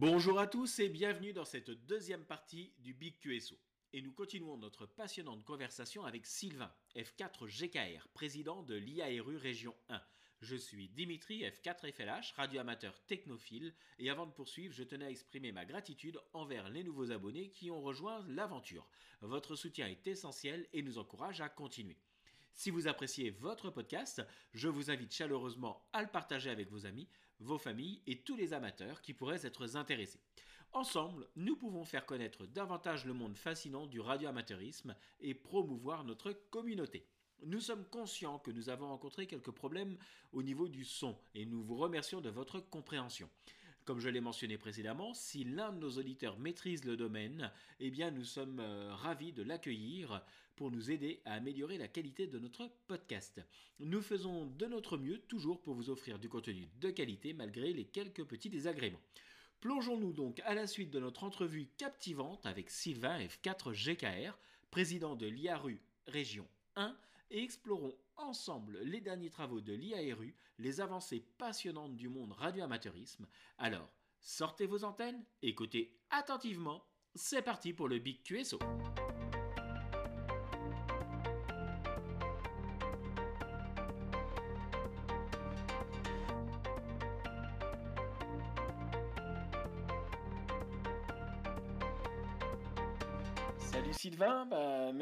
Bonjour à tous et bienvenue dans cette deuxième partie du Big QSO. Et nous continuons notre passionnante conversation avec Sylvain, F4 GKR, président de l'IARU Région 1. Je suis Dimitri, F4 FLH, radioamateur technophile, et avant de poursuivre, je tenais à exprimer ma gratitude envers les nouveaux abonnés qui ont rejoint l'aventure. Votre soutien est essentiel et nous encourage à continuer. Si vous appréciez votre podcast, je vous invite chaleureusement à le partager avec vos amis, vos familles et tous les amateurs qui pourraient être intéressés. Ensemble, nous pouvons faire connaître davantage le monde fascinant du radioamateurisme et promouvoir notre communauté. Nous sommes conscients que nous avons rencontré quelques problèmes au niveau du son et nous vous remercions de votre compréhension. Comme je l'ai mentionné précédemment, si l'un de nos auditeurs maîtrise le domaine, eh bien nous sommes euh, ravis de l'accueillir pour nous aider à améliorer la qualité de notre podcast. Nous faisons de notre mieux toujours pour vous offrir du contenu de qualité malgré les quelques petits désagréments. Plongeons-nous donc à la suite de notre entrevue captivante avec Sylvain F4 GKR, président de l'IARU Région 1 et explorons ensemble les derniers travaux de l'IARU, les avancées passionnantes du monde radioamateurisme. Alors, sortez vos antennes, écoutez attentivement, c'est parti pour le Big QSO.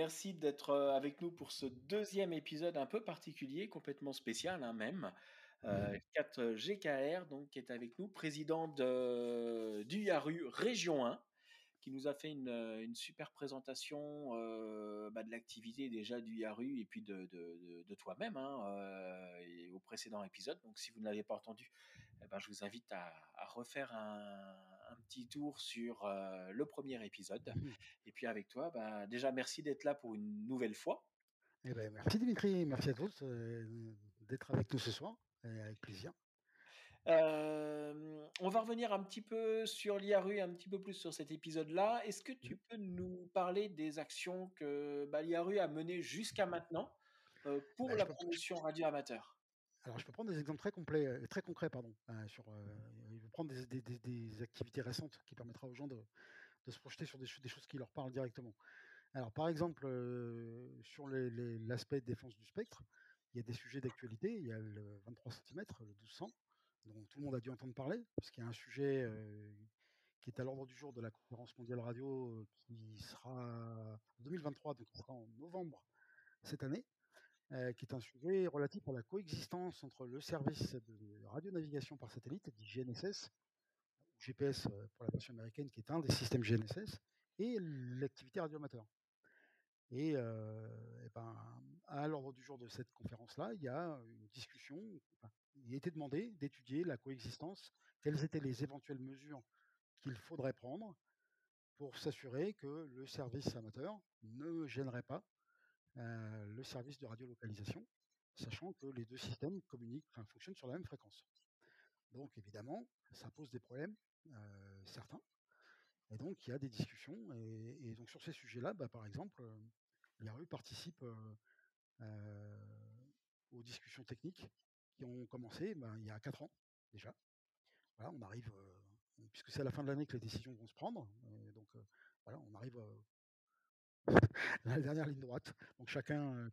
Merci d'être euh, avec nous pour ce deuxième épisode un peu particulier, complètement spécial hein, même. Euh, 4 GKR donc, qui est avec nous, président de, du Yaru Région 1 qui nous a fait une, euh, une super présentation euh, bah, de l'activité déjà du Yaru et puis de, de, de toi-même hein, euh, et au précédent épisode. Donc si vous ne l'avez pas entendu, eh ben, je vous invite à, à refaire un, un, petit tour sur euh, le premier épisode. Mmh. Et puis avec toi, bah, déjà merci d'être là pour une nouvelle fois. Eh ben, merci Dimitri, merci à tous euh, d'être avec nous ce soir, avec plaisir. Euh, on va revenir un petit peu sur l'IARU, un petit peu plus sur cet épisode-là. Est-ce que tu peux nous parler des actions que bah, l'IARU a menées jusqu'à maintenant euh, pour bah, la promotion radio amateur? Alors, je peux prendre des exemples très, complets, très concrets. Pardon, euh, sur, je vais prendre des, des, des, des, activités récentes qui permettra aux gens de, de se projeter sur des, choses qui leur parlent directement. Alors, par exemple, sur l'aspect défense du spectre, il y a des sujets d'actualité. Il y a le 23 cm, le 1200 dont tout le monde a dû entendre parler, puisqu'il y a un sujet euh, qui est à l'ordre du jour de la conférence mondiale radio qui sera en 2023, donc qui sera en novembre cette année, euh, qui est un sujet relatif à la coexistence entre le service de radionavigation par satellite, dit GNSS, GPS pour la version américaine, qui est un des systèmes GNSS, et l'activité radioamateur. Et, euh, et ben, à l'ordre du jour de cette conférence-là, il y a une discussion. Enfin, il été demandé d'étudier la coexistence, quelles étaient les éventuelles mesures qu'il faudrait prendre pour s'assurer que le service amateur ne gênerait pas euh, le service de radiolocalisation, sachant que les deux systèmes communiquent, enfin, fonctionnent sur la même fréquence. Donc évidemment, ça pose des problèmes euh, certains. Et donc, il y a des discussions. Et, donc, sur ces sujets-là, bah, par exemple, euh, l'IRU participe euh, euh, aux discussions techniques qui ont commencé bah, il y a 4 ans déjà. Voilà, on arrive, euh, puisque c'est à la fin de l'année que les décisions vont se prendre. Donc, voilà, on arrive la dernière ligne droite. Donc, chacun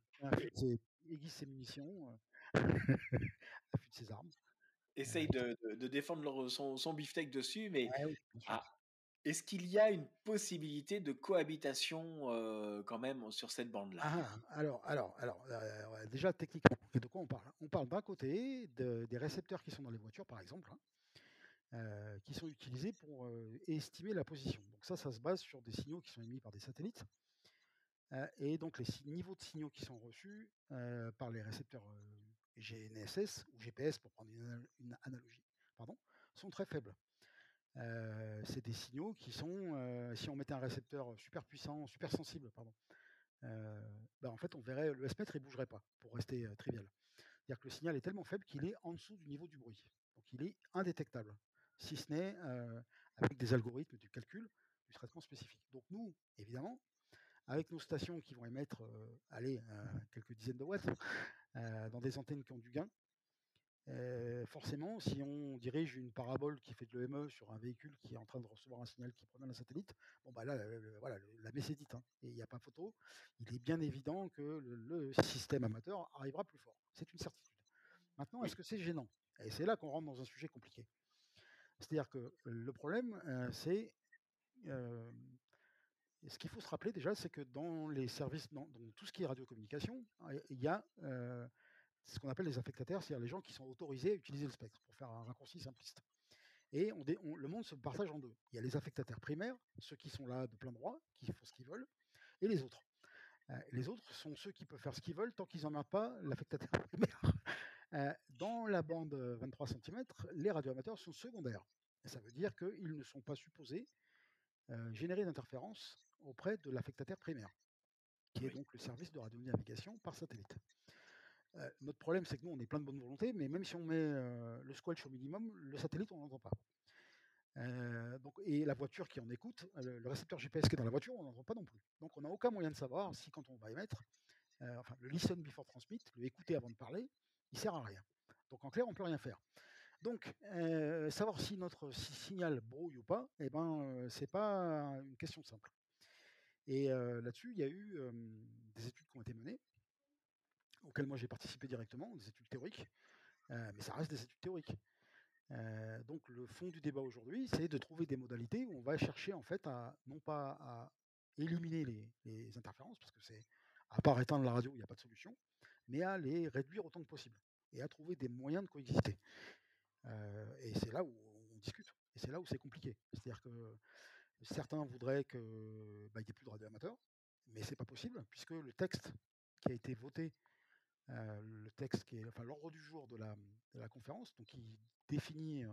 ses, aiguise ses munitions, affûte ses armes essaye de, de, de, défendre leur, son, son beefsteak dessus, mais ouais, oui, ah, est-ce qu'il y a une possibilité de cohabitation euh, quand même sur cette bande-là? Ah, Alors, alors, alors euh, déjà techniquement, de quoi on parle On parle d'un côté de, des récepteurs qui sont dans les voitures, par exemple, hein, euh, qui sont utilisés pour euh, estimer la position. Donc ça, ça se base sur des signaux qui sont émis par des satellites. Et donc les niveaux de signaux qui sont reçus par les récepteurs GNSS ou GPS, pour prendre une, une analogie, pardon, sont très faibles. Euh, c'est des signaux qui sont, euh, si on mettait un récepteur super puissant, super sensible, pardon, euh, bah en fait on verrait le S-mètre et bougerait pas, pour rester trivial. C'est-à-dire que le signal est tellement faible qu'il est en dessous du niveau du bruit. Donc il est indétectable, si ce n'est avec des algorithmes du calcul, du traitement spécifique. Donc nous, évidemment, avec nos stations qui vont émettre, allez, quelques dizaines de watts, dans des antennes qui ont du gain, forcément, si on dirige une parabole qui fait de l'EME sur un véhicule qui est en train de recevoir un signal qui provient d'un satellite, bon bah là, voilà, la messe est dite, hein, et il n'y a pas photo. Il est bien évident que le, système amateur arrivera plus fort. C'est une certitude. Maintenant, est-ce que c'est gênant? Et c'est là qu'on rentre dans un sujet compliqué. C'est-à-dire que le problème, c'est ce qu'il faut se rappeler déjà, c'est que dans les services, dans, tout ce qui est radiocommunication, il y a ce qu'on appelle les affectataires, c'est-à-dire les gens qui sont autorisés à utiliser le spectre, pour faire un raccourci simpliste. Et le monde se partage en deux. Il y a les affectataires primaires, ceux qui sont là de plein droit, qui font ce qu'ils veulent, et les autres. Euh, les autres sont ceux qui peuvent faire ce qu'ils veulent tant qu'ils n'en n'emmerdent pas l'affectataire primaire. Euh, dans la bande 23 cm, les radioamateurs sont secondaires. ça veut dire qu'ils ne sont pas supposés euh, générer d'interférences auprès de l'affectataire primaire, qui est donc le service de radionavigation par satellite. Euh, notre problème, c'est que nous, on est plein de bonne volonté, mais même si on met euh, le squelch au minimum, le satellite, on n'entend pas. Euh, donc, et la voiture qui en écoute, le, récepteur GPS qui est dans la voiture, on n'entend pas non plus. Donc on n'a aucun moyen de savoir si quand on va émettre, enfin le listen before transmit, le écouter avant de parler, il sert à rien. Donc en clair, on peut rien faire. Donc savoir si notre signal brouille ou pas, eh ben c'est pas une question simple. Et là-dessus, il y a eu des études qui ont été menées auxquelles moi j'ai participé directement, des études théoriques, mais ça reste des études théoriques. Donc le fond du débat aujourd'hui, c'est de trouver des modalités où on va chercher en fait à non pas à éliminer les, interférences, parce que c'est à part éteindre la radio, il n'y a pas de solution, mais à les réduire autant que possible et à trouver des moyens de coexister. Et c'est là où on discute, et c'est là où c'est compliqué. C'est-à-dire que certains voudraient qu'il bah, n'y ait plus de radio amateur, mais c'est pas possible, puisque le texte qui a été voté le texte qui est, enfin l'ordre du jour de la, la, conférence, donc qui définit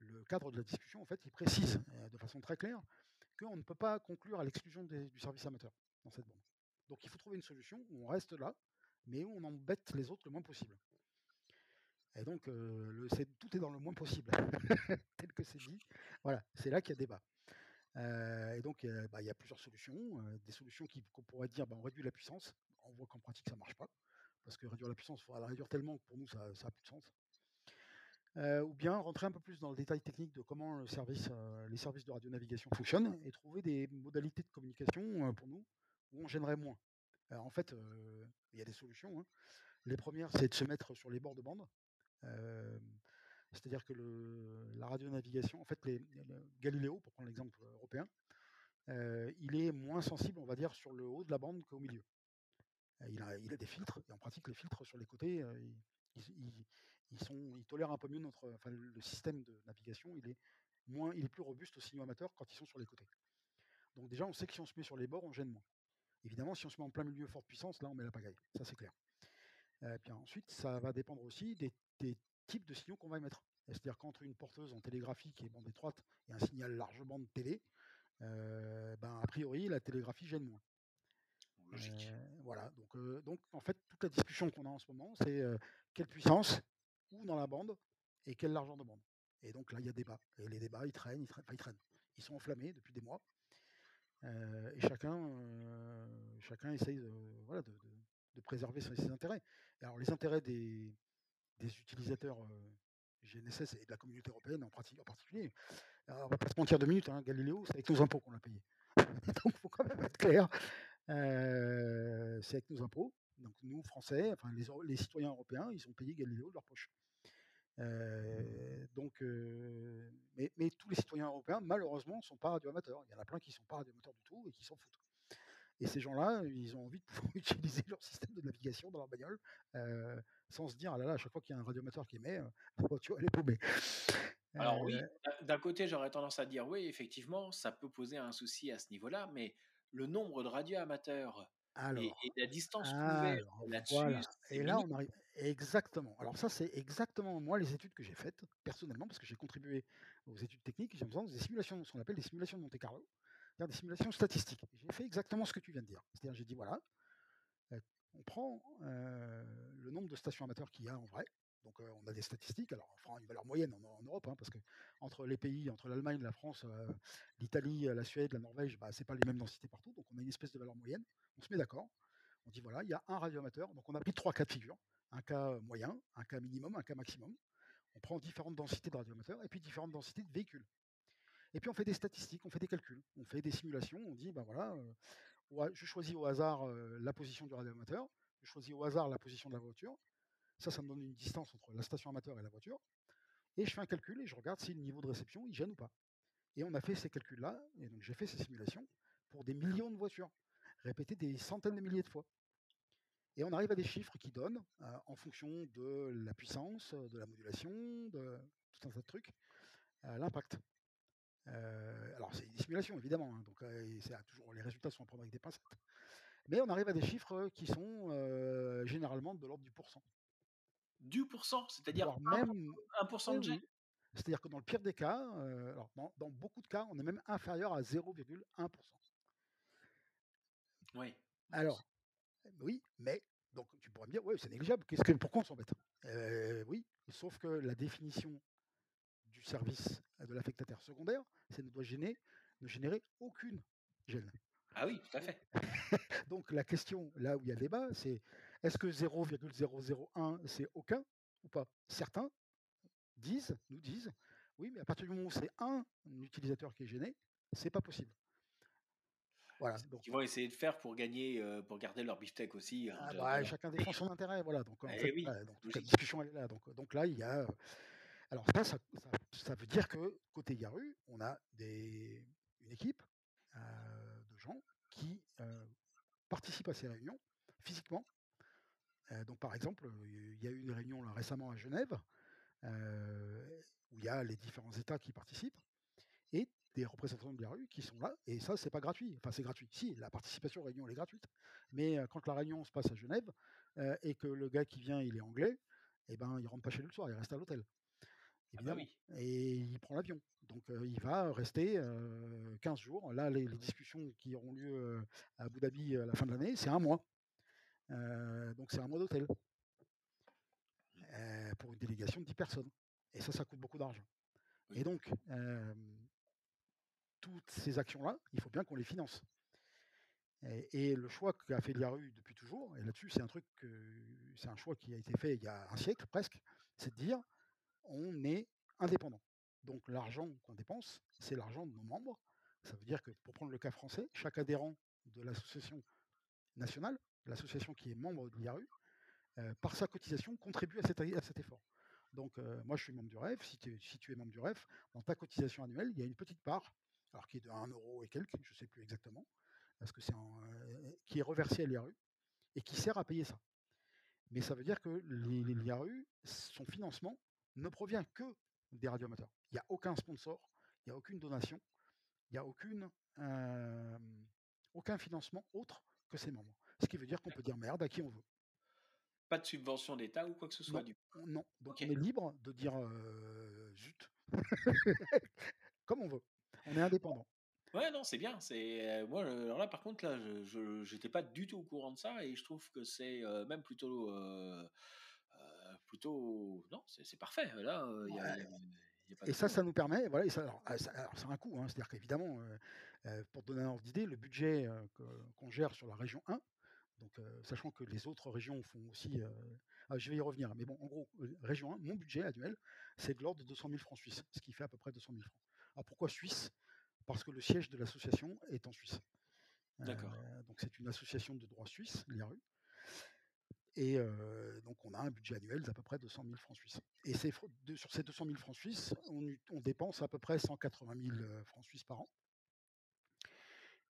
le cadre de la discussion, en fait, il précise de façon très claire qu'on ne peut pas conclure à l'exclusion du service amateur dans cette bande. Donc il faut trouver une solution où on reste là, mais où on embête les autres le moins possible. Et donc, le, tout est dans le moins possible, tel que c'est dit. Voilà, c'est là qu'il y a débat. Et donc, bah, il y a plusieurs solutions. des solutions qu'on pourrait dire, bah, on réduit la puissance. On voit qu'en pratique, ça ne marche pas parce que réduire la puissance, il faudra la réduire tellement que pour nous, ça n'a plus de sens. Euh, ou bien rentrer un peu plus dans le détail technique de comment euh, les services de radionavigation fonctionnent et trouver des modalités de communication euh, pour nous où on gênerait moins. en fait, il y a des solutions. Hein. Les premières, c'est de se mettre sur les bords de bande. C'est-à-dire que le, la radionavigation, en fait, les, Galileo, pour prendre l'exemple européen, il est moins sensible, on va dire, sur le haut de la bande qu'au milieu. Il a, des filtres, et en pratique, les filtres sur les côtés, ils, sont, ils tolèrent un peu mieux notre, enfin, le système de navigation, il est, moins, il est plus robuste aux signaux amateurs quand ils sont sur les côtés. Donc déjà, on sait que si on se met sur les bords, on gêne moins. Évidemment, si on se met en plein milieu forte puissance, là, on met la pagaille. Ça, c'est clair. Euh, puis ensuite, ça va dépendre aussi des, types de signaux qu'on va émettre. C'est-à-dire qu'entre une porteuse en télégraphie qui est bande étroite et un signal largement de télé, euh, ben, a priori, la télégraphie gêne moins. Euh, voilà, donc, euh, donc en fait, toute la discussion qu'on a en ce moment, c'est quelle puissance, où dans la bande, et quelle largeur de bande. Et donc là, il y a débat. Et les débats, ils traînent, ils traînent, ils, traînent. ils sont enflammés depuis des mois. et chacun, chacun essaye de, voilà, de, de, préserver ses, intérêts. alors les intérêts des, des utilisateurs GNSS et de la communauté européenne en, pratique, en particulier, alors, on va pas se mentir deux minutes, hein, Galiléo, c'est avec nos impôts qu'on l'a payé. donc il faut quand même être clair c'est avec nos impôts. Donc nous, Français, enfin les, citoyens européens, ils ont payé Galileo de leur poche. donc, mais, tous les citoyens européens, malheureusement, ne sont pas radioamateurs. Il y en a plein qui ne sont pas radioamateurs du tout et qui s'en foutent. Et ces gens-là, ils ont envie de pouvoir utiliser leur système de navigation dans leur bagnole sans se dire, ah là là, à chaque fois qu'il y a un radioamateur qui émet, la voiture, elle est paumée. Alors oui, d'un côté, j'aurais tendance à dire, oui, effectivement, ça peut poser un souci à ce niveau-là, mais le nombre de radioamateurs et, et, la distance couverte là-dessus. Et là, on arrive. Exactement. Alors, ça, c'est exactement moi les études que j'ai faites, personnellement, parce que j'ai contribué aux études techniques. J'ai besoin des simulations, ce qu'on appelle des simulations de Monte C'est-à-dire des simulations statistiques. J'ai fait exactement ce que tu viens de dire. C'est-à-dire, j'ai dit voilà, on prend le nombre de stations amateurs qu'il y a en vrai, donc on a des statistiques, alors on fera une valeur moyenne en, Europe, hein, parce que entre les pays, entre l'Allemagne, la France, l'Italie, la Suède, la Norvège, bah, c'est pas les mêmes densités partout, donc on a une espèce de valeur moyenne. On se met d'accord. On dit voilà, il y a un radioamateur, donc on a pris trois cas de figure. un cas moyen, un cas minimum, un cas maximum. On prend différentes densités de radioamateurs et puis différentes densités de véhicules. Et puis on fait des statistiques, on fait des calculs, on fait des simulations, on dit, ben voilà, je choisis au hasard la position du radioamateur, je choisis au hasard la position de la voiture. Ça, ça me donne une distance entre la station amateur et la voiture. Et je fais un calcul et je regarde si le niveau de réception il gêne ou pas. Et on a fait ces calculs-là, et donc j'ai fait ces simulations pour des millions de voitures, répétées des centaines de milliers de fois. Et on arrive à des chiffres qui donnent, en fonction de la puissance, de la modulation, de tout un tas de trucs, l'impact. Alors c'est une simulation évidemment, hein, donc toujours, les résultats sont à prendre avec des pincettes. Mais on arrive à des chiffres qui sont généralement de l'ordre du pourcent. Du pourcent, c'est-à-dire même 1%, de G? C'est-à-dire que dans le pire des cas, alors dans, beaucoup de cas, on est même inférieur à 0,1%. Oui. Alors, oui, mais donc tu pourrais me dire, oui, c'est négligeable. Qu'est-ce que, pourquoi on s'embête? Oui, sauf que la définition service de l'affectataire secondaire, c'est ne doit gêner, ne générer aucune gêne. Ah oui, tout à fait. donc la question, là où il y a débat, c'est est-ce que 0,001 c'est aucun ou pas? Certains disent, nous disent, oui, mais à partir du moment où c'est un utilisateur qui est gêné, c'est pas possible. Voilà. Donc, ils vont essayer de faire pour gagner, euh, pour garder leur beefsteak aussi. Hein, ah bah, chacun défend son intérêt, voilà. Donc, en eh donc la discussion elle est là. Donc, donc là, il y a. Alors ça, ça, ça, veut dire que côté Yaru, on a une équipe euh, de gens qui euh, participent à ces réunions physiquement. donc par exemple, il y a eu une réunion récemment à Genève où il y a les différents États qui participent et des représentants de la rue qui sont là, et ça, c'est pas gratuit. Enfin, c'est gratuit. Si, la participation aux réunions, elle est gratuite. Mais quand la réunion se passe à Genève, et que le gars qui vient, il est anglais, eh ben, il rentre pas chez lui le soir, il reste à l'hôtel. Ah bah et il prend l'avion. Donc, il va rester 15 jours. Là, les, discussions qui auront lieu à Abu Dhabi à la fin de l'année, c'est un mois. donc, c'est un mois d'hôtel. pour une délégation de 10 personnes. Et ça, ça coûte beaucoup d'argent. Et donc, toutes ces actions-là, il faut bien qu'on les finance. Et, le choix qu'a fait l'IARU depuis toujours, et là-dessus c'est un truc, c'est un choix qui a été fait il y a un siècle presque, c'est de dire on est indépendant. Donc l'argent qu'on dépense, c'est l'argent de nos membres. Ça veut dire que pour prendre le cas français, chaque adhérent de l'association nationale, l'association qui est membre de l'IARU, euh, par sa cotisation, contribue à cet, effort. Donc moi je suis membre du REF, si, tu es membre du REF, dans ta cotisation annuelle, il y a une petite part alors qui est de 1 euro et quelques, je ne sais plus exactement, parce que c'est euh, qui est reversé à l'IRU et qui sert à payer ça. Mais ça veut dire que l'IRU, son financement ne provient que des radioamateurs. Il n'y a aucun sponsor, il n'y a aucune donation, il n'y a aucune, euh, aucun financement autre que ses membres. Ce qui veut dire qu'on peut dire merde à qui on veut. Pas de subvention d'État ou quoi que ce soit non, du Non, donc on est libre de dire euh, zut, comme on veut on est indépendant. Ouais, non, c'est bien. C'est moi. Alors là, par contre, là, je n'étais pas du tout au courant de ça et je trouve que c'est euh, même plutôt, euh, plutôt, non, c'est parfait. Là, y a, et ça, ça nous permet, voilà, ah, ça, alors, c'est un coût, hein, c'est-à-dire qu'évidemment, pour donner un ordre d'idée, le budget qu'on gère sur la région 1, donc sachant que les autres régions font aussi, ah, je vais y revenir, mais bon, en gros, région 1, mon budget annuel, c'est de l'ordre de 200 000 francs suisses, ce qui fait à peu près 200 000 francs. Alors pourquoi Suisse? Parce que le siège de l'association est en Suisse. D'accord. Euh, donc c'est une association de droit suisse, l'IRU. Et donc on a un budget annuel d'à peu près 200 000 francs suisses. Et sur ces 200 000 francs suisses, on, dépense à peu près 180 000 euh, francs suisses par an.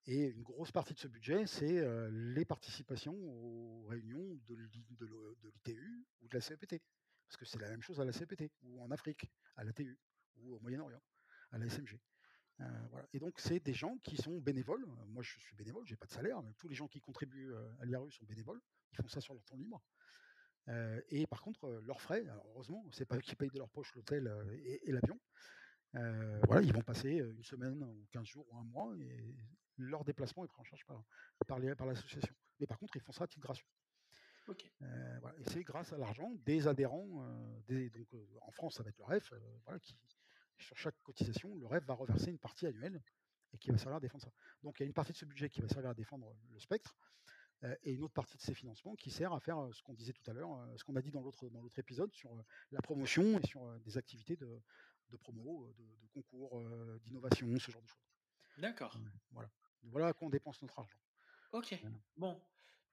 Et une grosse partie de ce budget, c'est les participations aux réunions de l'ITU ou de la CPT. Parce que c'est la même chose à la CPT, ou en Afrique, à l'ATU, ou au Moyen-Orient à la SMG. Euh, voilà. Et donc, c'est des gens qui sont bénévoles. Moi, je suis bénévole, j'ai pas de salaire. Mais tous les gens qui contribuent euh, à l'IRU sont bénévoles. Ils font ça sur leur temps libre. Euh, et par contre, leurs frais, alors heureusement, c'est pas eux qui payent de leur poche l'hôtel et, l'avion. voilà, ils vont passer une semaine ou 15 jours ou un mois et leur déplacement est pris en charge par, par l'association. Mais par contre, ils font ça à titre gratuit. voilà. Et c'est grâce à l'argent des adhérents, des, donc en France, ça va être le REF, voilà, qui, sur chaque cotisation, le REF va reverser une partie annuelle et qui va servir à défendre ça. Donc il y a une partie de ce budget qui va servir à défendre le spectre, et une autre partie de ces financements qui sert à faire ce qu'on disait tout à l'heure, ce qu'on a dit dans l'autre dans l'autre épisode sur la promotion et sur des activités de, de promo, de, concours, d'innovation, ce genre de choses. D'accord. voilà. Voilà à quoi on dépense notre argent. Ok. Bon.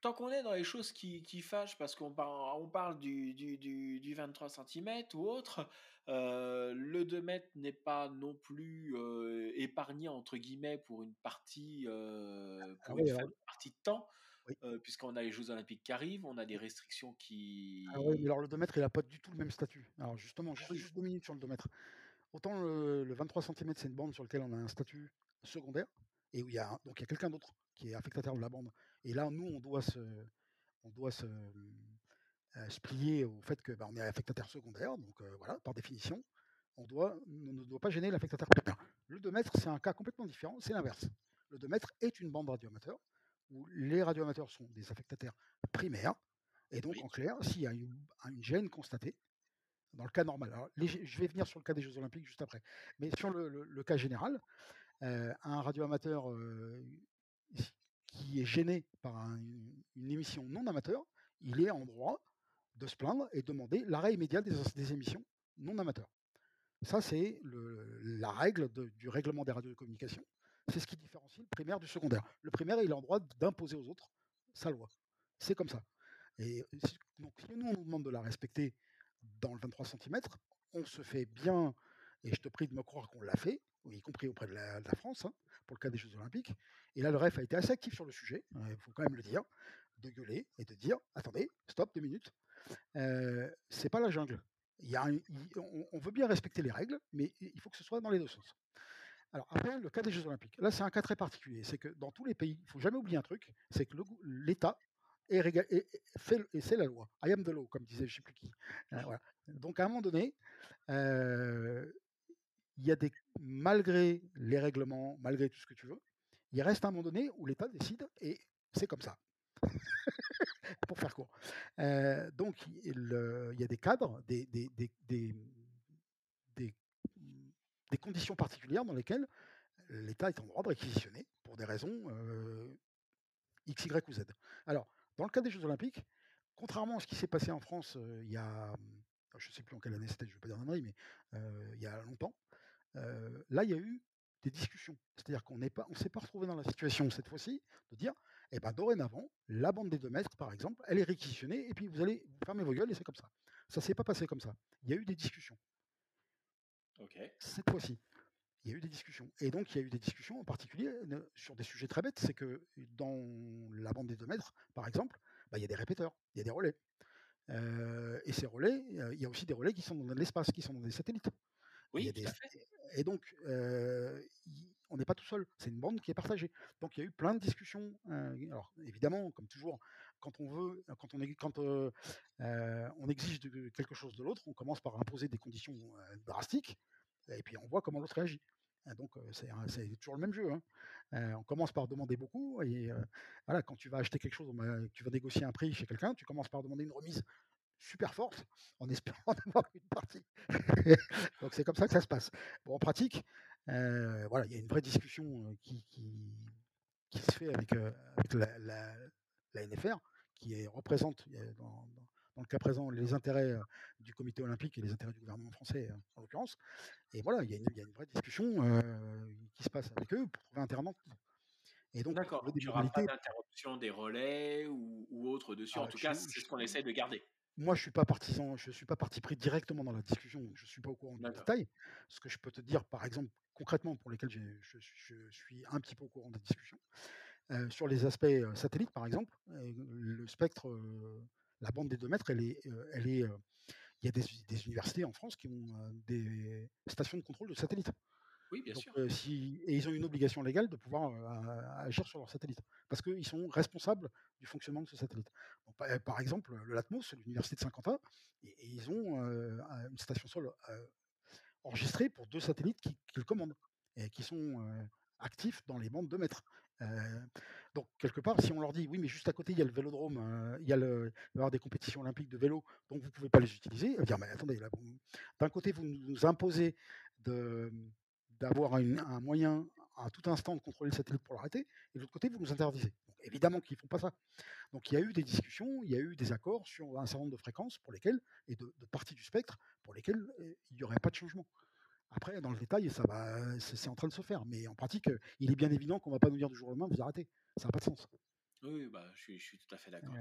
Tant qu'on est dans les choses qui, qui fâchent, parce qu'on parle, on parle du, du, du, 23 cm ou autre, le 2 mètres n'est pas non plus épargné, entre guillemets, pour une partie, ah pour une partie de temps. puisqu'on a les Jeux Olympiques qui arrivent, on a des restrictions qui. Ah oui, mais alors le 2 mètres, il n'a pas du tout le même statut. Alors justement, juste, juste deux minutes sur le 2 mètres. Autant le, 23 cm, c'est une bande sur laquelle on a un statut secondaire, et où il y a, donc il y a quelqu'un d'autre qui est affectataire de la bande. Et là, nous, on doit se, on doit se, euh, plier au fait que bah, on est affectataire secondaire, donc euh, voilà, par définition, on, doit, ne doit pas gêner l'affectataire primaire. Le 2 mètres, c'est un cas complètement différent, c'est l'inverse. Le 2 mètres est une bande radioamateur où les radioamateurs sont des affectataires primaires, et donc en clair, s'il y a une, une gêne constatée, dans le cas normal. Alors, je vais venir sur le cas des Jeux Olympiques juste après. Mais sur le, cas général, euh, un radioamateur euh, qui est gêné par une émission non amateur, il est en droit de se plaindre et demander l'arrêt immédiat des, émissions non amateurs. Ça, c'est la règle du règlement des radiocommunications. C'est ce qui différencie le primaire du secondaire. Le primaire, il est en droit d'imposer aux autres sa loi. C'est comme ça. Et donc, si nous, on nous demande de la respecter dans le 23 cm, on se fait bien, et je te prie de me croire qu'on l'a fait, y compris auprès de la, France, hein, pour le cas des Jeux Olympiques. Et là, le REF a été assez actif sur le sujet, il faut quand même le dire, de gueuler et de dire attendez, stop, deux minutes, c'est pas la jungle. On, veut bien respecter les règles, mais il faut que ce soit dans les deux sens. Alors après, le cas des Jeux Olympiques. Là, c'est un cas très particulier. C'est que dans tous les pays, il faut jamais oublier un truc, c'est que l'État et, c'est la loi. I am the law, comme disait je ne sais plus qui. Euh, Donc à un moment donné, il y a malgré les règlements, malgré tout ce que tu veux, il reste un moment donné où l'État décide et c'est comme ça. Pour faire court. Donc il, y a des cadres, des, conditions particulières dans lesquelles l'État est en droit de réquisitionner pour des raisons X, Y ou Z. Alors, dans le cas des Jeux Olympiques, contrairement à ce qui s'est passé en France il y a, je ne sais plus en quelle année c'était, je ne veux pas dire un mais il y a longtemps, là il y a eu des discussions. C'est-à-dire qu'on on s'est pas retrouvé dans la situation cette fois-ci de dire, eh ben dorénavant, la bande des deux mètres, par exemple, elle est réquisitionnée et puis vous allez fermer vos gueules et c'est comme ça. Ça s'est pas passé comme ça. Il y a eu des discussions. Cette fois-ci il y a eu des discussions. Et donc, il y a eu des discussions en particulier sur des sujets très bêtes. C'est que dans la bande des 2 mètres, par exemple, bah, il y a des répéteurs, il y a des relais. Euh, et ces relais, il y a aussi des relais qui sont dans l'espace, qui sont dans des satellites. Oui, Et donc, euh, on n'est pas tout seul. C'est une bande qui est partagée. Donc, il y a eu plein de discussions. Euh, alors, évidemment, comme toujours, quand on veut, quand on, quand, on exige quelque chose de l'autre, on commence par imposer des conditions drastiques et puis on voit comment l'autre réagit. Donc c'est toujours le même jeu. Hein. on commence par demander beaucoup et voilà, quand tu vas acheter quelque chose, tu vas négocier un prix chez quelqu'un, tu commences par demander une remise super forte en espérant avoir une partie. Donc c'est comme ça que ça se passe. Bon, en pratique, voilà, il y a une vraie discussion qui, qui, se fait avec, la, la, NFR qui représente dans, dans le cas présent, les intérêts du comité olympique et les intérêts du gouvernement français, en l'occurrence. Et voilà, il y, a une vraie discussion qui se passe avec eux pour trouver un terrain. Et donc, D'accord, il n'y aura pas d'interruption des relais ou, ou autre dessus. en tout cas, c'est ce qu'on essaie de garder. Moi, je suis pas partisan, je suis pas parti pris directement dans la discussion, je suis pas au courant du détail. Ce que je peux te dire, par exemple, concrètement, pour lesquels je, suis un petit peu au courant des discussions, sur les aspects satellites, par exemple, le spectre la bande des 2 mètres, elle est, elle est, il y a des, universités en France qui ont des stations de contrôle de satellites. Oui, bien sûr. si, et ils ont une obligation légale de pouvoir agir sur leur satellite, parce qu'ils sont responsables du fonctionnement de ce satellite. par, exemple, le LATMOS, l'université de Saint-Quentin, et, ils ont une station sol enregistrée pour deux satellites qu'ils qui commandent, et qui sont actifs dans les bandes de mètres. Donc, quelque part, si on leur dit, oui, mais juste à côté, il y a le vélodrome, euh, il, y a le, va y avoir des compétitions olympiques de vélo, donc vous ne pouvez pas les utiliser, ils vont dire, mais attendez, d'un côté, vous nous imposez d'avoir un moyen, à tout instant de contrôler le satellite pour l'arrêter, et de l'autre côté, vous nous interdisez. évidemment qu'ils ne font pas ça. Donc il y a eu des discussions, il y a eu des accords sur un certain nombre de fréquences pour lesquelles, et de, parties du spectre pour lesquelles euh, il n'y aurait pas de changement. Après, dans le détail, ça va, c'est en train de se faire. Mais en pratique, il est bien évident qu'on ne va pas nous dire du jour au lendemain, vous arrêtez. Ça n'a pas de sens. Oui, bah, je, suis, tout à fait d'accord.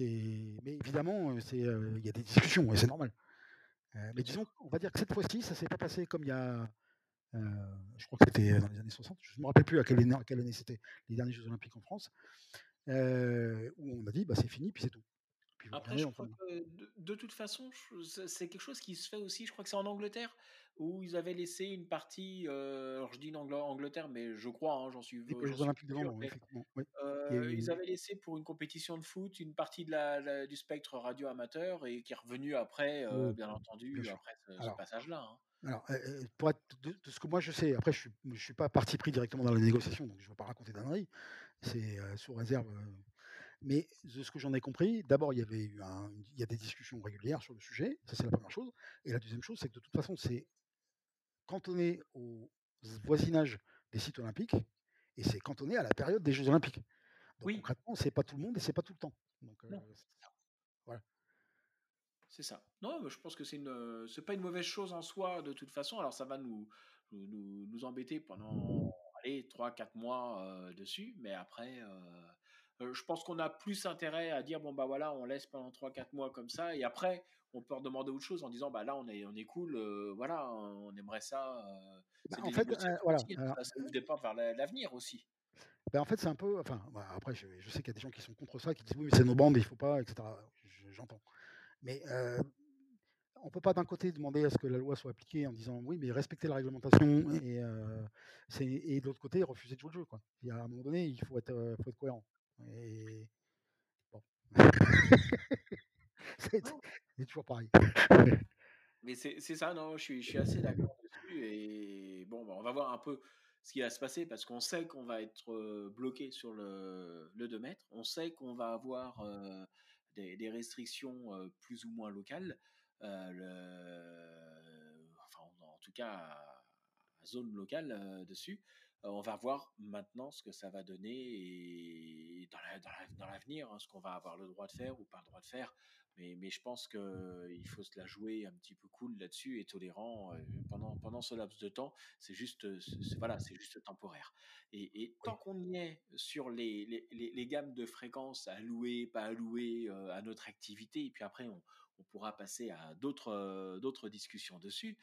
Mais évidemment, il y a des discussions, et c'est normal. mais disons, on va dire que cette fois-ci, ça ne s'est pas passé comme il y a. je crois que c'était dans les années 60. Je ne me rappelle plus à quelle année, année c'était les derniers Jeux Olympiques en France. où on a dit, bah, c'est fini, puis c'est tout. Après, je crois que de, toute façon, c'est quelque chose qui se fait aussi. Je crois que c'est en Angleterre où ils avaient laissé une partie. alors je dis Angleterre, mais je crois, hein, j'en suis. Les Jeux Olympiques de Londres, effectivement. Ils avaient laissé pour une compétition de foot une partie de la, du spectre radio amateur et qui est revenu après, bien entendu, après ce, passage-là. Hein. Alors, pour être de, ce que moi je sais, après je ne suis, pas parti pris directement dans la négociation, donc je ne vais pas raconter d'anneries, c'est sous réserve mais de ce que j'en ai compris, d'abord, il y avait eu il y a des discussions régulières sur le sujet, ça c'est la première chose. Et la deuxième chose, c'est que de toute façon, c'est cantonné au voisinage des sites olympiques et c'est cantonné à la période des Jeux olympiques. Donc oui. concrètement, c'est pas tout le monde et c'est pas tout le temps. Donc, voilà. C'est ça. Non, je pense que c'est une, c'est pas une mauvaise chose en soi de toute façon. Alors ça va nous, nous, nous embêter pendant allez, 3-4 mois dessus, mais après, je pense qu'on a plus intérêt à dire bon bah voilà on laisse pendant 3-4 mois comme ça. Et après on peut redemander autre chose en disant bah là on est on est cool voilà on aimerait ça bah, en fait voilà ça, nous dépend vers l'avenir aussi. ben en fait c'est un peu enfin bah, après je, sais qu'il y a des gens qui sont contre ça qui disent oui mais c'est nos bandes il faut pas etc j'entends mais on peut pas d'un côté demander à ce que la loi soit appliquée en disant oui mais respecter la réglementation et, et de l'autre côté refuser de jouer le jeu quoi. Il y a, à un moment donné il faut être, faut être cohérent. Et bon. c'est toujours pareil. Mais c'est ça, non, je suis, je suis assez d'accord dessus. Et bon, bah, on va voir un peu ce qui va se passer parce qu'on sait qu'on va être bloqué sur le, le 2 mètres. On sait qu'on va avoir des, restrictions plus ou moins locales. le, enfin, en tout cas, zone locale dessus. On va voir maintenant ce que ça va donner et dans l'avenir, hein, ce qu'on va avoir le droit de faire ou pas le droit de faire. Mais, mais je pense qu'il faut se la jouer un petit peu cool là-dessus et tolérant euh, pendant, pendant ce laps de temps. C'est juste, voilà, c'est juste temporaire. Et, tant qu'on y est sur les, les, les, gammes de fréquences allouées, pas allouées euh, à notre activité, et puis après on, on pourra passer à d'autres d'autres discussions dessus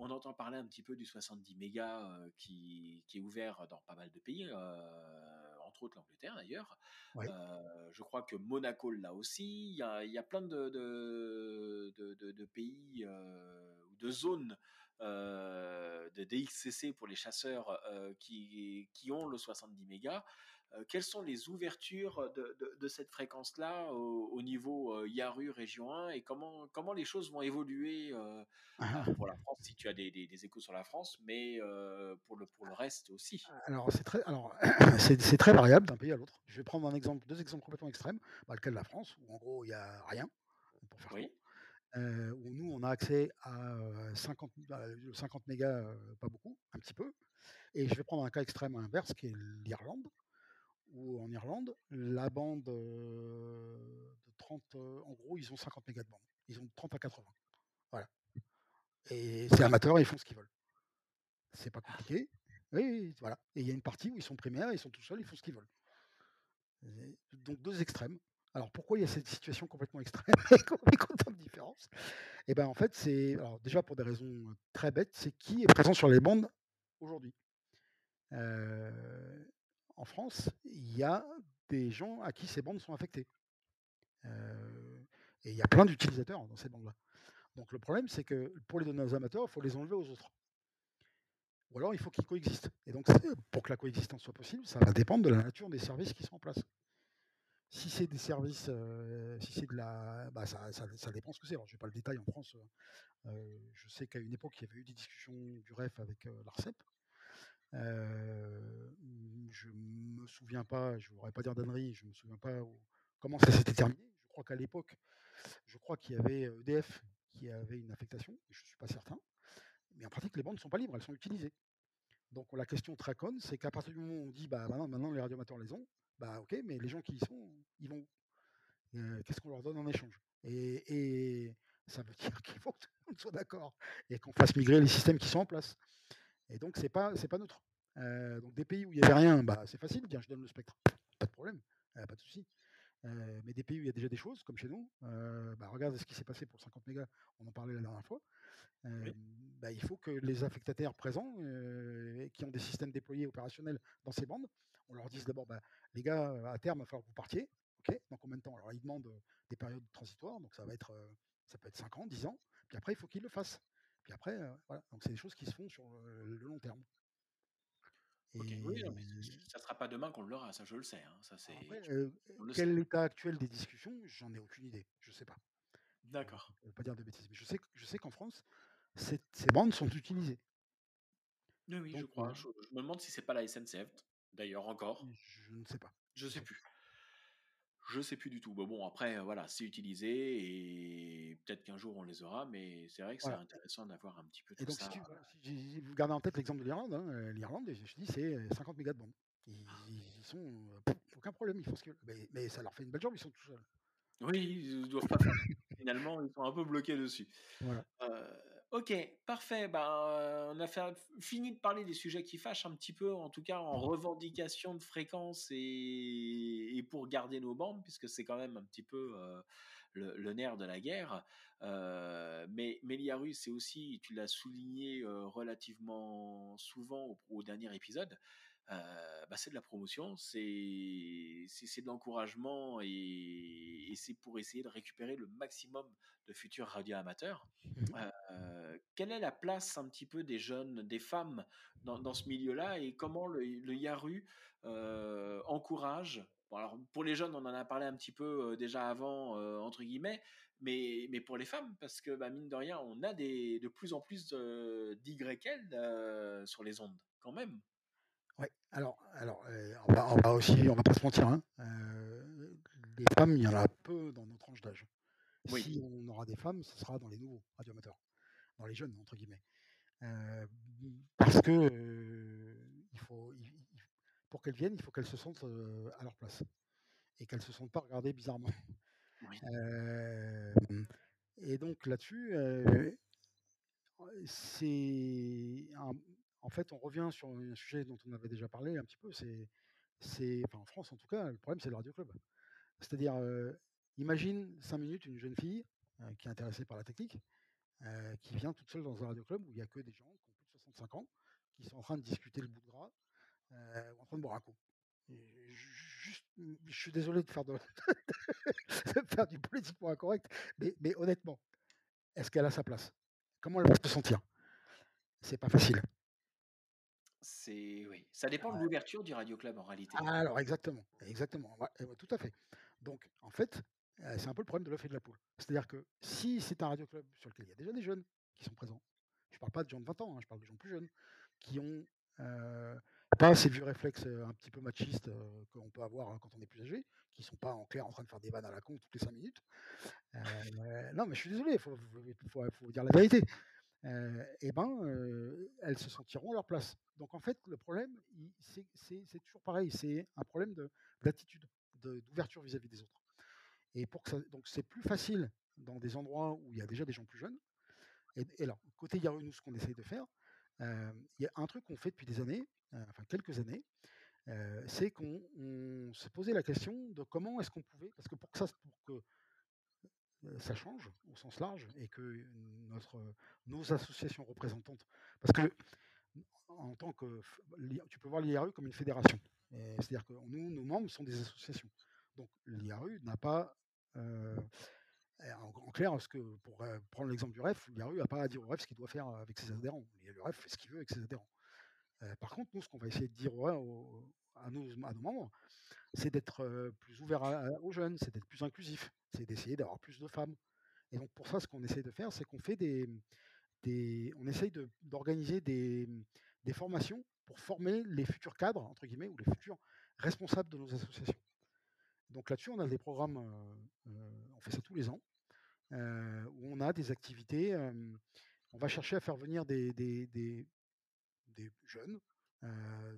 on entend parler un petit peu du 70 mégas euh, qui, est ouvert dans pas mal de pays, euh, entre autres l'Angleterre d'ailleurs. Euh, je crois que Monaco l'a aussi. Il y a, plein de, de, pays ou de zones de DXCC pour les chasseurs qui, qui, ont le 70 mégas. Euh, quelles sont les ouvertures de, cette fréquence-là au, niveau Yaru euh, région 1 et comment, comment les choses vont évoluer euh, ah. pour la France, si tu as des, échos sur la France, mais pour, le, pour le reste aussi Alors, c'est très, alors, c'est, très variable d'un pays à l'autre. Je vais prendre un exemple, deux exemples complètement extrêmes. Bah, le cas de la France, où en gros, il n'y a rien, pour faire oui. où nous, on a accès à 50, 50 mégas, pas beaucoup, un petit peu. Et je vais prendre un cas extrême inverse, qui est l'Irlande, ou en Irlande, la bande de 30, en gros, ils ont 50 mégas de bande. Ils ont 30 à 80. Voilà. Et c'est amateur, ils font ce qu'ils veulent. C'est pas compliqué. Voilà. Et il y a une partie où ils sont primaires, ils sont tout seuls, ils font ce qu'ils veulent. donc deux extrêmes. Alors pourquoi il y a cette situation complètement extrême avec autant de différences Eh bien en fait, c'est alors déjà pour des raisons très bêtes, c'est qui est présent sur les bandes aujourd'hui? Euh, en France, il y a des gens à qui ces bandes sont affectées. Et il y a plein d'utilisateurs dans ces bandes-là. Donc le problème, c'est que pour les données amateurs, il faut les enlever aux autres. Ou alors il faut qu'ils coexistent. Et donc pour que la coexistence soit possible, ça va dépendre de la nature des services qui sont en place. Si c'est des services, euh, si c'est de la, bah ça, ça, dépend ce que c'est. Alors je n'ai pas le détail en France. Euh, je sais qu'à une époque, il y avait eu des discussions du REF avec l'ARCEP je me souviens pas, je ne voudrais pas dire d'annerie, je me souviens pas comment ça s'était terminé. Je crois qu'à l'époque, je crois qu'il y avait EDF qui avait une affectation, je ne suis pas certain. Mais en pratique, les bandes ne sont pas libres, elles sont utilisées. Donc la question très conne, c'est qu'à partir du moment où on dit bah maintenant, maintenant les radioamateurs les ont, bah ok, mais les gens qui y sont, ils vont où? Euh, Qu'est-ce qu'on leur donne en échange? Et, et ça veut dire qu'il faut que tout le monde soit d'accord et qu'on fasse migrer les systèmes qui sont en place. Et donc c'est pas c'est pas neutre. Euh, donc des pays où il n'y avait rien, bah c'est facile, je donne le spectre, pas de problème, euh, pas de souci. Euh, mais des pays où il y a déjà des choses, comme chez nous, bah, regarde ce qui s'est passé pour 50 mégas, on en parlait la dernière fois. Oui. bah, il faut que les affectataires présents, qui ont des systèmes déployés opérationnels dans ces bandes, on leur dise d'abord, bah, les gars, à terme, il va falloir que vous partiez. Ok, dans combien de temps? Alors ils demandent des périodes transitoires, donc ça va être, ça peut être 5 ans, 10 ans. Puis après, il faut qu'ils le fassent. Puis après, voilà. Donc c'est des choses qui se font sur le, le long terme. Ok, Et oui, mais ça sera pas demain qu'on l'aura, ça je le sais. hein, Ça c'est, après, euh, on le quel est l'état actuel des discussions J'en ai aucune idée. Je sais pas. D'accord. Je ne veux pas dire de bêtises, mais je sais, que- je sais qu'en France, ces, ces bandes sont utilisées. Oui, oui, je crois. euh, Je, je me demande si c'est pas la SNCF, d'ailleurs encore. je ne sais pas. Je sais sais plus. Je sais plus du tout. Bon, après, euh, voilà, c'est utilisé et peut-être qu'un jour on les aura, mais c'est vrai que c'est Voilà. intéressant d'avoir un petit peu Et tout donc, ça. si, tu, voilà, si- si vous gardez en tête l'exemple de l'Irlande, hein, euh, l'Irlande, je te dis, c'est euh, 50 mégas de bande. Ils, ils sont. euh, pff, aucun problème, ils font ce qu'ils veulent. Mais, mais ça leur fait une belle job, ils sont tout seuls. Oui, ils doivent pas faire. Finalement, ils sont un peu bloqués dessus. Voilà. Euh, ok, parfait. Ben, euh, on a fait, fini de parler des sujets qui fâchent un petit peu, en tout cas en revendication de fréquence et, et pour garder nos bandes, puisque c'est quand même un petit peu euh, le, le nerf de la guerre. Euh, mais l'IARU, c'est aussi, tu l'as souligné euh, relativement souvent au, au dernier épisode, euh, bah, c'est de la promotion, c'est c'est c'est de l'encouragement et, et c'est pour essayer de récupérer le maximum de futurs radioamateurs. Mhm. Euh, quelle est la place un petit peu des jeunes, des femmes dans, dans ce milieu-là et comment le, le Yaru euh, encourage bon, alors pour les jeunes, on en a parlé un petit peu euh, déjà avant, euh, entre guillemets, mais, mais pour les femmes, parce que bah, mine de rien, on a des, de plus en plus d'YL euh, sur les ondes, quand même. Alors, alors euh, on, va, on va aussi, on va pas se mentir, hein, euh, les femmes, il y en a peu dans notre tranche d'âge. Oui. Si on aura des femmes, ce sera dans les nouveaux radioamateurs, dans les jeunes, entre guillemets. Euh, parce que euh, il faut, il- il- pour qu'elles viennent, il faut qu'elles se sentent euh, à leur place et qu'elles se sentent pas regardées bizarrement. Oui. Euh, et donc là-dessus, euh, c'est un- en fait, on revient sur un sujet dont on avait déjà parlé un petit peu. C'est, enfin, en France en tout cas, le problème c'est le radio club. C'est-à-dire, imagine cinq minutes une jeune fille qui est intéressée par la technique, qui vient toute seule dans un radio club où il n'y a que des gens qui ont plus de 65 ans, qui sont en train de discuter le bout de gras, ou en train de boire un coup. Juste, je suis désolé de faire, de faire du politiquement incorrect, mais, mais honnêtement, est-ce qu'elle a sa place? Comment elle va se sentir? C'est pas facile. C'est oui, ça dépend de l'ouverture du radio club en réalité. Alors exactement, exactement, ouais, ouais, tout à fait. Donc en fait, euh, c'est un peu le problème de l'œuf et de la poule. C'est-à-dire que si c'est un radio club sur lequel il y a déjà des jeunes qui sont présents, je parle pas de gens de 20 ans, hein, je parle de gens plus jeunes, qui ont euh, pas ces vieux réflexes euh, un petit peu machistes euh, qu'on peut avoir hein, quand on est plus âgé, qui sont pas en clair en train de faire des vannes à la con toutes les 5 minutes. Euh, non mais je suis désolé, il faut, faut, faut dire la vérité. Eh ben, elles se sentiront à leur place. Donc en fait, le problème, c'est toujours pareil, c'est un problème de- d'attitude, de- d'ouverture vis-à-vis des autres. Et pour ça, donc c'est plus facile dans des endroits où il y a déjà des gens plus jeunes. Et, et côté Yaru, nous, ce qu'on essaye de faire, il y a un truc qu'on fait depuis des années, enfin quelques années, c'est qu'on on se posait la question de comment est-ce qu'on pouvait, parce que pour que ça, pour que ça change au sens large et que notre, nos associations représentantes, parce que en tant que, tu peux voir l'IRU comme une fédération, c'est-à-dire que nous, nos membres sont des associations. Donc l'IRU n'a pas, en, clair, ce que, pour prendre l'exemple du REF, l'IRU n'a pas à dire au REF ce qu'il doit faire avec ses adhérents. Le REF fait ce qu'il veut avec ses adhérents. Par contre, nous, ce qu'on va essayer de dire au- à, à nos membres, c'est d'être plus ouvert aux jeunes, c'est d'être plus inclusif, c'est d'essayer d'avoir plus de femmes. Et donc pour ça, ce qu'on essaye de faire, c'est qu'on fait des, des on essaye d'organiser des, des formations pour former les futurs cadres, entre guillemets, ou les futurs responsables de nos associations. Donc là-dessus, on a des programmes, on fait ça tous les ans, où on a des activités, on va chercher à faire venir des jeunes,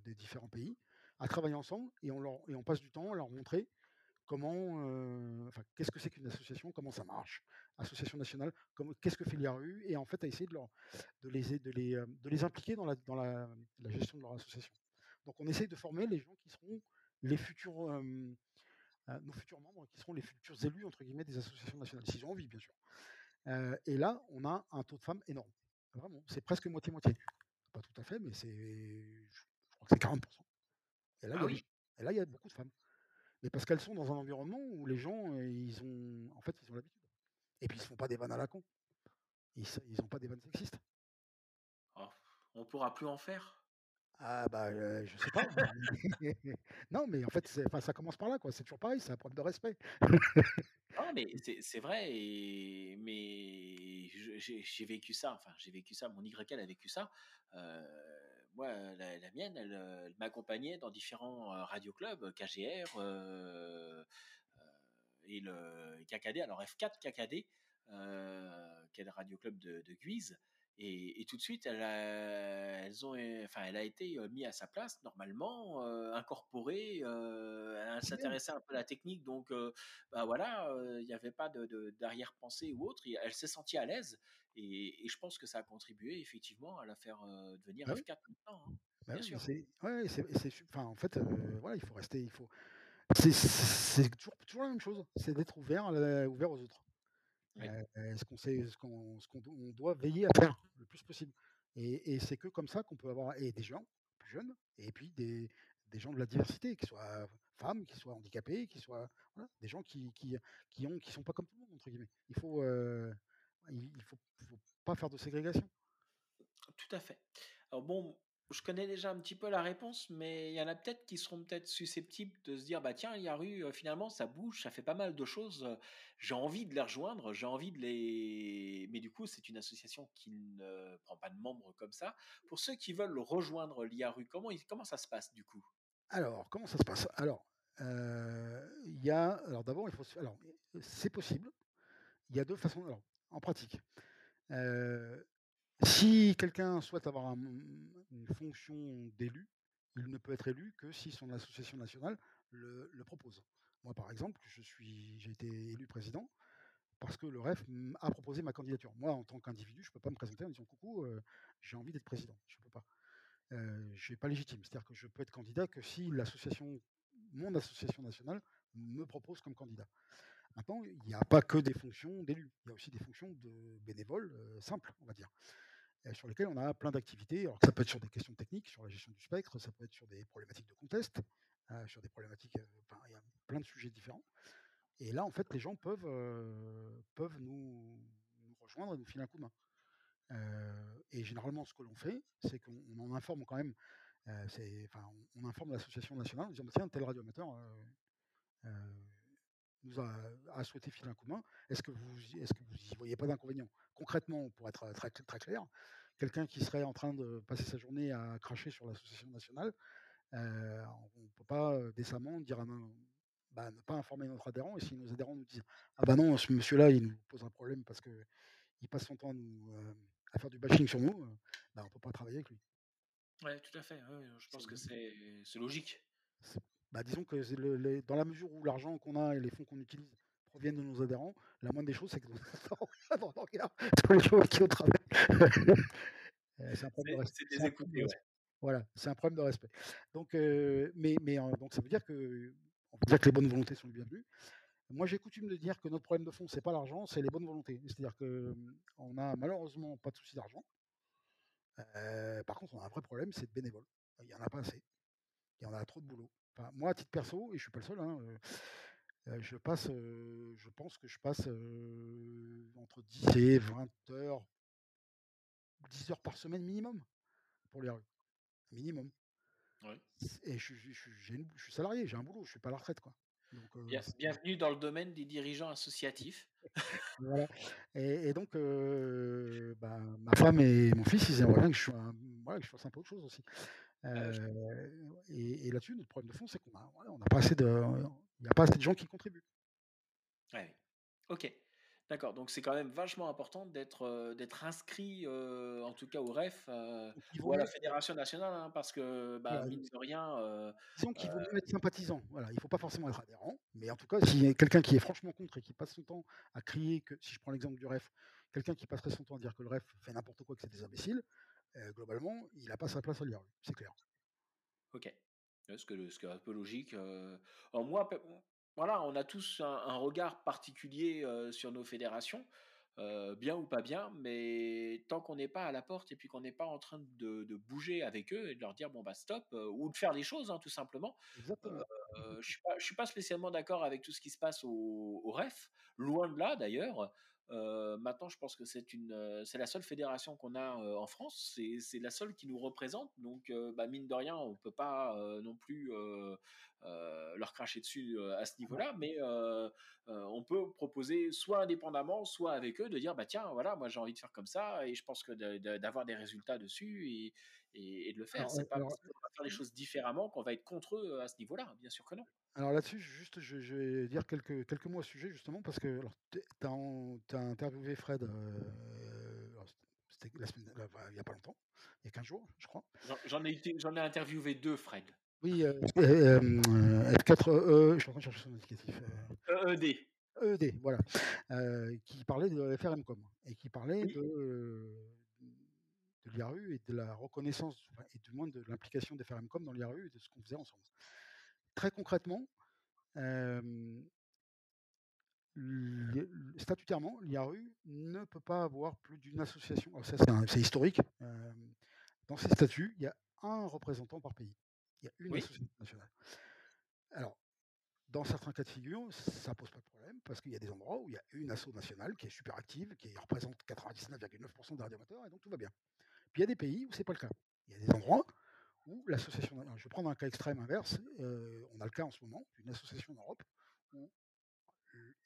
des différents pays à travailler ensemble et on, leur, et on passe du temps à leur montrer comment, enfin, qu'est-ce que c'est qu'une association, comment ça marche, association nationale, qu'est-ce que fait l'IRU, et en fait à essayer de, les, de, les, de les impliquer dans, la, dans la, gestion de leur association. Donc on essaye de former les gens qui seront les futurs, nos futurs membres, qui seront les futurs élus entre guillemets des associations nationales, s'ils ont envie bien sûr. et là, on a un taux de femmes énorme. Vraiment, c'est presque moitié-moitié. Pas tout à fait, mais c'est, je crois que c'est 40%. Et là, ah il y a, et là, il y a beaucoup de femmes. Mais parce qu'elles sont dans un environnement où les gens, ils ont, en fait, ils ont l'habitude. Et puis ils se font pas des vannes à la con. Ils n'ont pas des vannes sexistes. Oh, on pourra plus en faire? Ah bah je sais pas. non mais en fait ça commence par là quoi. C'est toujours pareil, c'est un problème de respect. non mais c'est vrai mais j'ai vécu ça. Enfin j'ai vécu ça. Mon YL a vécu ça. Moi la, mienne elle, m'accompagnait dans différents radioclubs KGR et le KKD. Alors F4 KKD qui est le radioclub de, de Guise. Et, tout de suite, elle a, elles ont, enfin, elle a été mise à sa place normalement, incorporée. elle s'intéressait un peu à la technique, donc bah voilà, il n'y avait pas de, d'arrière-pensée ou autre. Elle s'est sentie à l'aise, et, je pense que ça a contribué effectivement à la faire devenir bah F4 maintenant. Hein, bah bien sûr. Ouais, c'est, enfin, en fait, voilà, il faut rester, il faut. C'est, toujours, toujours la même chose, c'est d'être ouvert, ouvert aux autres ce qu'on sait, ce qu'on, ce qu'on doit veiller à faire le plus possible. Et, et c'est que comme ça qu'on peut avoir et des gens plus jeunes et puis des, des gens de la diversité, qui soient femmes, qui soient handicapés, qui soient voilà, des gens qui, qui, qui, ont, qui sont pas comme tout le monde entre guillemets. Il faut, il faut, faut pas faire de ségrégation. Tout à fait. Alors bon, je connais déjà un petit peu la réponse, mais il y en a peut-être qui seront peut-être susceptibles de se dire bah tiens, il y a rue, euh, finalement ça bouge, ça fait pas mal de choses, euh, j'ai envie de les rejoindre, j'ai envie de les. Mais du coup, c'est une association qui ne prend pas de membres comme ça. Pour ceux qui veulent rejoindre l'IARU, comment, comment ça se passe du coup? Alors, comment ça se passe? Alors, euh, il y a. Alors d'abord, il faut. Alors, c'est possible. Il y a deux façons. Alors, en pratique. Si quelqu'un souhaite avoir une fonction d'élu, il ne peut être élu que si son association nationale le, propose. Moi, par exemple, je suis, j'ai été élu président parce que le REF a proposé ma candidature. Moi, en tant qu'individu, je ne peux pas me présenter en disant coucou, j'ai envie d'être président. Je ne peux pas. Je n'ai pas légitime. C'est-à-dire que je peux être candidat que si l'association, mon association nationale, me propose comme candidat. Maintenant, il n'y a pas que des fonctions d'élus. Il y a aussi des fonctions de bénévoles euh, simples, on va dire sur lesquels on a plein d'activités. Alors ça peut être sur des questions techniques, sur la gestion du spectre, ça peut être sur des problématiques de contest, euh, sur des problématiques, euh, enfin, il y a plein de sujets différents. Et là, en fait, les gens peuvent, euh, peuvent nous, rejoindre et nous filer un coup de main. et généralement, ce que l'on fait, c'est qu'on en informe quand même, enfin, on, informe l'association nationale en disant tiens, tel radioamateur nous a, souhaité filer un coup de main. Est-ce que vous est-ce que vous y voyez pas d'inconvénient? Concrètement, pour être très, très clair, quelqu'un qui serait en train de passer sa journée à cracher sur l'association nationale, euh, on ne peut pas euh, décemment dire à bah, ne pas informer notre adhérent. Et si nos adhérents nous disent ah bah non, ce monsieur-là, il nous pose un problème parce que il passe son temps à, nous, euh, à faire du bashing sur nous, bah, on ne peut pas travailler avec lui. Oui, tout à fait. je pense que c'est logique. Bah, disons que le, dans la mesure où l'argent qu'on a et les fonds qu'on utilise proviennent de nos adhérents, la moindre des choses, c'est que on regarde tous les jours qui au travail. c'est un problème de respect. Voilà, c'est un problème de respect. Donc, euh, mais, mais donc ça veut dire que, on peut dire que les bonnes volontés sont les bienvenues. Moi, j'ai coutume de dire que notre problème de fond, c'est pas l'argent, c'est les bonnes volontés. C'est-à-dire que on a malheureusement pas de souci d'argent. Euh, par contre, on a un vrai problème, c'est de bénévoles. Il y en a pas assez. Il y en a trop de boulot moi, à titre perso, et je suis pas le seul, hein, je passe, je pense que je passe entre 10 et 20 heures, 10 heures par semaine minimum pour les rues. Minimum. Et je, suis salarié, j'ai un boulot, je suis pas à la retraite. Quoi. bienvenue dans le domaine des dirigeants associatifs. et, donc, bah, ma femme et mon fils, ils aimeraient bien que je, sois que je fasse un peu autre chose aussi. Euh, et, là-dessus, notre problème de fond, c'est qu'on a, pas assez de, il n'y a pas assez de gens qui contribuent. Ouais. Ok. D'accord, donc c'est quand même vachement important d'être euh, d'être inscrit, euh, en tout cas au REF euh, ou à la fédération nationale, hein, parce que bah, mine de rien. disons qu'il vaut mieux être sympathisant. Voilà, il ne faut pas forcément être adhérent, mais en tout cas, s'il y a quelqu'un qui est franchement contre et qui passe son temps à crier que, si je prends l'exemple du REF, quelqu'un qui passerait son temps à dire que le REF fait n'importe quoi, que c'est des imbéciles, globalement, il n'a pas sa place à l'IRU, c'est clair. Ok, ce, qui est un peu logique. Alors moi, voilà, on a tous un, regard particulier sur nos fédérations, bien ou pas bien, mais tant qu'on n'est pas à la porte et puis qu'on n'est pas en train de, bouger avec eux et de leur dire bon bah stop ou de faire les choses hein, tout simplement. je suis suis pas spécialement d'accord avec tout ce qui se passe au, au REF, loin de là d'ailleurs. Euh, maintenant, je pense que c'est une, euh, c'est la seule fédération qu'on a euh, en France. C'est, la seule qui nous représente. Donc, bah, mine de rien, on peut pas non plus leur cracher dessus à ce niveau-là. Mais on peut proposer soit indépendamment, soit avec eux, de dire bah tiens, voilà, moi j'ai envie de faire comme ça et je pense que d'avoir des résultats dessus et, et, de le faire. c'est pas parce qu'on va faire les choses différemment qu'on va être contre eux à ce niveau-là. Bien sûr que non. Alors là-dessus, juste, je, vais dire quelques, quelques mots au sujet, justement, parce que tu as, interviewé Fred, euh, c'était il n'y a pas longtemps, il y a 15 jours, je crois. J'en ai, ai interviewé deux, Fred. Oui, euh, euh, 4 e, je suis en train de chercher son indicatif. EED. EED, voilà. qui parlait de FRMcom et qui parlait de, de l'IRU et de la reconnaissance, et du moins de l'implication des FRMcom dans l'IRU et de ce qu'on faisait ensemble très concrètement, statutairement, l'IARU ne peut pas avoir plus d'une association. Alors ça, c'est historique. dans ces statuts, il y a un représentant par pays. Il y a une association nationale. Alors, dans certains cas de figure, ça ne pose pas de problème parce qu'il y a des endroits où il y a une asso nationale qui est super active, qui représente 99,9% des radioamateurs et donc tout va bien. Puis il y a des pays où ce n'est pas le cas. Il y a des endroits où l'association, je vais prendre un cas extrême inverse, on a le cas en ce moment d'une association d'Europe où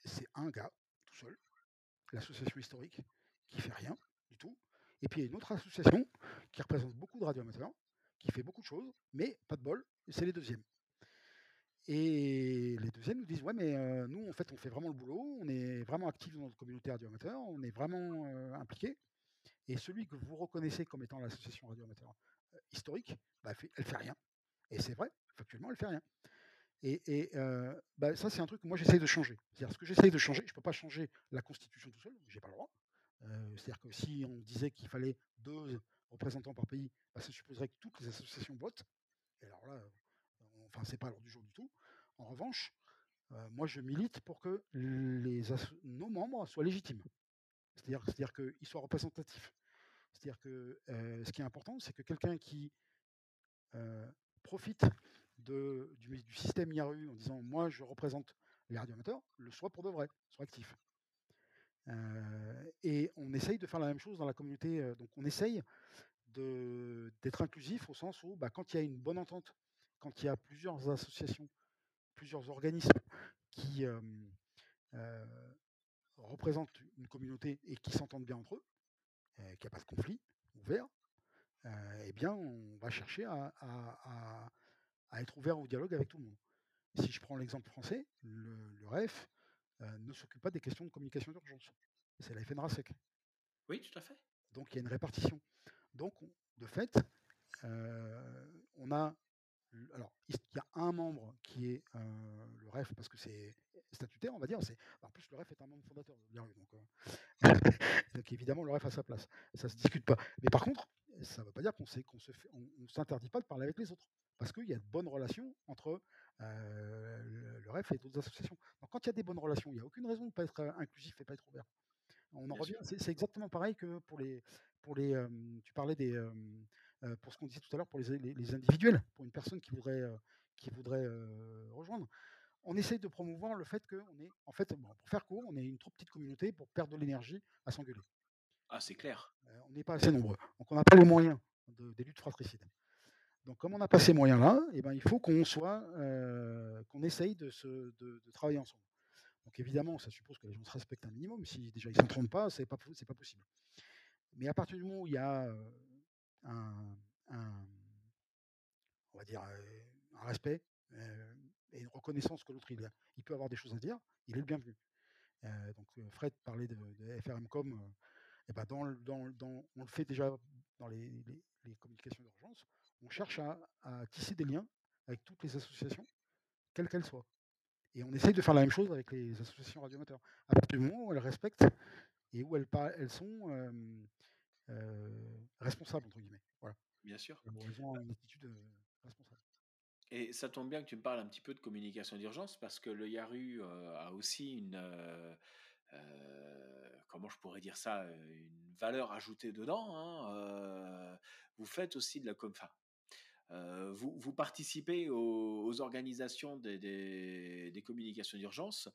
c'est un gars tout seul, l'association historique, qui fait rien du tout, et puis il y a une autre association qui représente beaucoup de radioamateurs, qui fait beaucoup de choses, mais pas de bol, c'est les deuxièmes. Et les deuxièmes nous disent ouais mais nous en fait on fait vraiment le boulot, on est vraiment actifs dans notre communauté radioamateur, on est vraiment impliqué. Et celui que vous reconnaissez comme étant l'association radioamateur historique, bah, elle, fait, fait rien. Et c'est vrai, factuellement, elle fait rien. Et, bah, ça, c'est un truc que moi, j'essaye de changer. C'est-à-dire, ce que j'essaye de changer, je ne peux pas changer la Constitution tout seul, j'ai pas le droit. C'est-à-dire que si on disait qu'il fallait deux représentants par pays, bah, ça supposerait que toutes les associations votent. Et alors là, enfin, c'est pas l'ordre du jour du tout. En revanche, moi, je milite pour que nos membres soient légitimes. C'est-à-dire, c'est-à-dire qu'ils soient représentatifs. C'est-à-dire que ce qui est important, c'est que quelqu'un qui profite du, système IARU en disant moi je représente les radioamateurs, le soit pour de vrai, soit actif. et on essaye de faire la même chose dans la communauté. donc on essaye d'être inclusif au sens où bah, quand il y a une bonne entente, quand il y a plusieurs associations, plusieurs organismes qui représentent une communauté et qui s'entendent bien entre eux, qu'il n'y a pas de conflit ouvert, euh, eh bien, on va chercher à, être ouvert au dialogue avec tout le monde. Si je prends l'exemple français, le, REF euh, ne s'occupe pas des questions de communication d'urgence. C'est la FNRASEC. Oui, tout à fait. Donc il y a une répartition. Donc, de fait, on a. Alors, il y a un membre qui est le REF parce que c'est statutaire, on va dire. En plus, le REF est un membre fondateur donc, donc, évidemment, le REF a sa place. Ça ne se discute pas. Mais par contre, ça ne veut pas dire qu'on qu'on se on, s'interdit pas de parler avec les autres. Parce qu'il y a de bonnes relations entre le, REF et d'autres associations. Donc quand il y a des bonnes relations, il n'y a aucune raison de ne pas être inclusif et pas être ouvert. On en revient. C'est exactement pareil que pour les, pour les, tu parlais des, pour ce qu'on disait tout à l'heure pour les, les, individuels, pour une personne qui voudrait, qui voudrait rejoindre on essaye de promouvoir le fait qu'on est, en fait, pour faire court, on est une trop petite communauté pour perdre de l'énergie à s'engueuler. Ah, c'est clair. Euh, on n'est pas assez nombreux. Donc, on n'a pas les moyens des luttes fratricides. Donc, comme on n'a pas ces moyens-là, eh ben, il faut qu'on soit, euh, qu'on essaye de, de, travailler ensemble. Donc, évidemment, ça suppose que les gens se respectent un minimum. Si déjà ils ne s'entendent pas, c'est pas, pas possible. Mais à partir du moment où il y a euh, un, on va dire, un respect, et une reconnaissance que l'autre il, il, peut avoir des choses à dire, il est le bienvenu. donc Fred parlait de, FRMcom, et ben dans, dans, dans, on le fait déjà dans les, les, communications d'urgence, on cherche à, tisser des liens avec toutes les associations, quelles qu'elles soient. Et on essaye de faire la même chose avec les associations radioamateurs. À partir du moment où elles respectent et où elles, elles sont euh, responsables, entre guillemets. Voilà. Bien sûr. Ont une attitude responsable. Et ça tombe bien que tu me parles un petit peu de communication d'urgence parce que le Yaru a aussi une, comment je pourrais dire ça, une valeur ajoutée dedans. Hein, vous faites aussi de la com. vous, vous, participez aux, organisations des, des, communications d'urgence.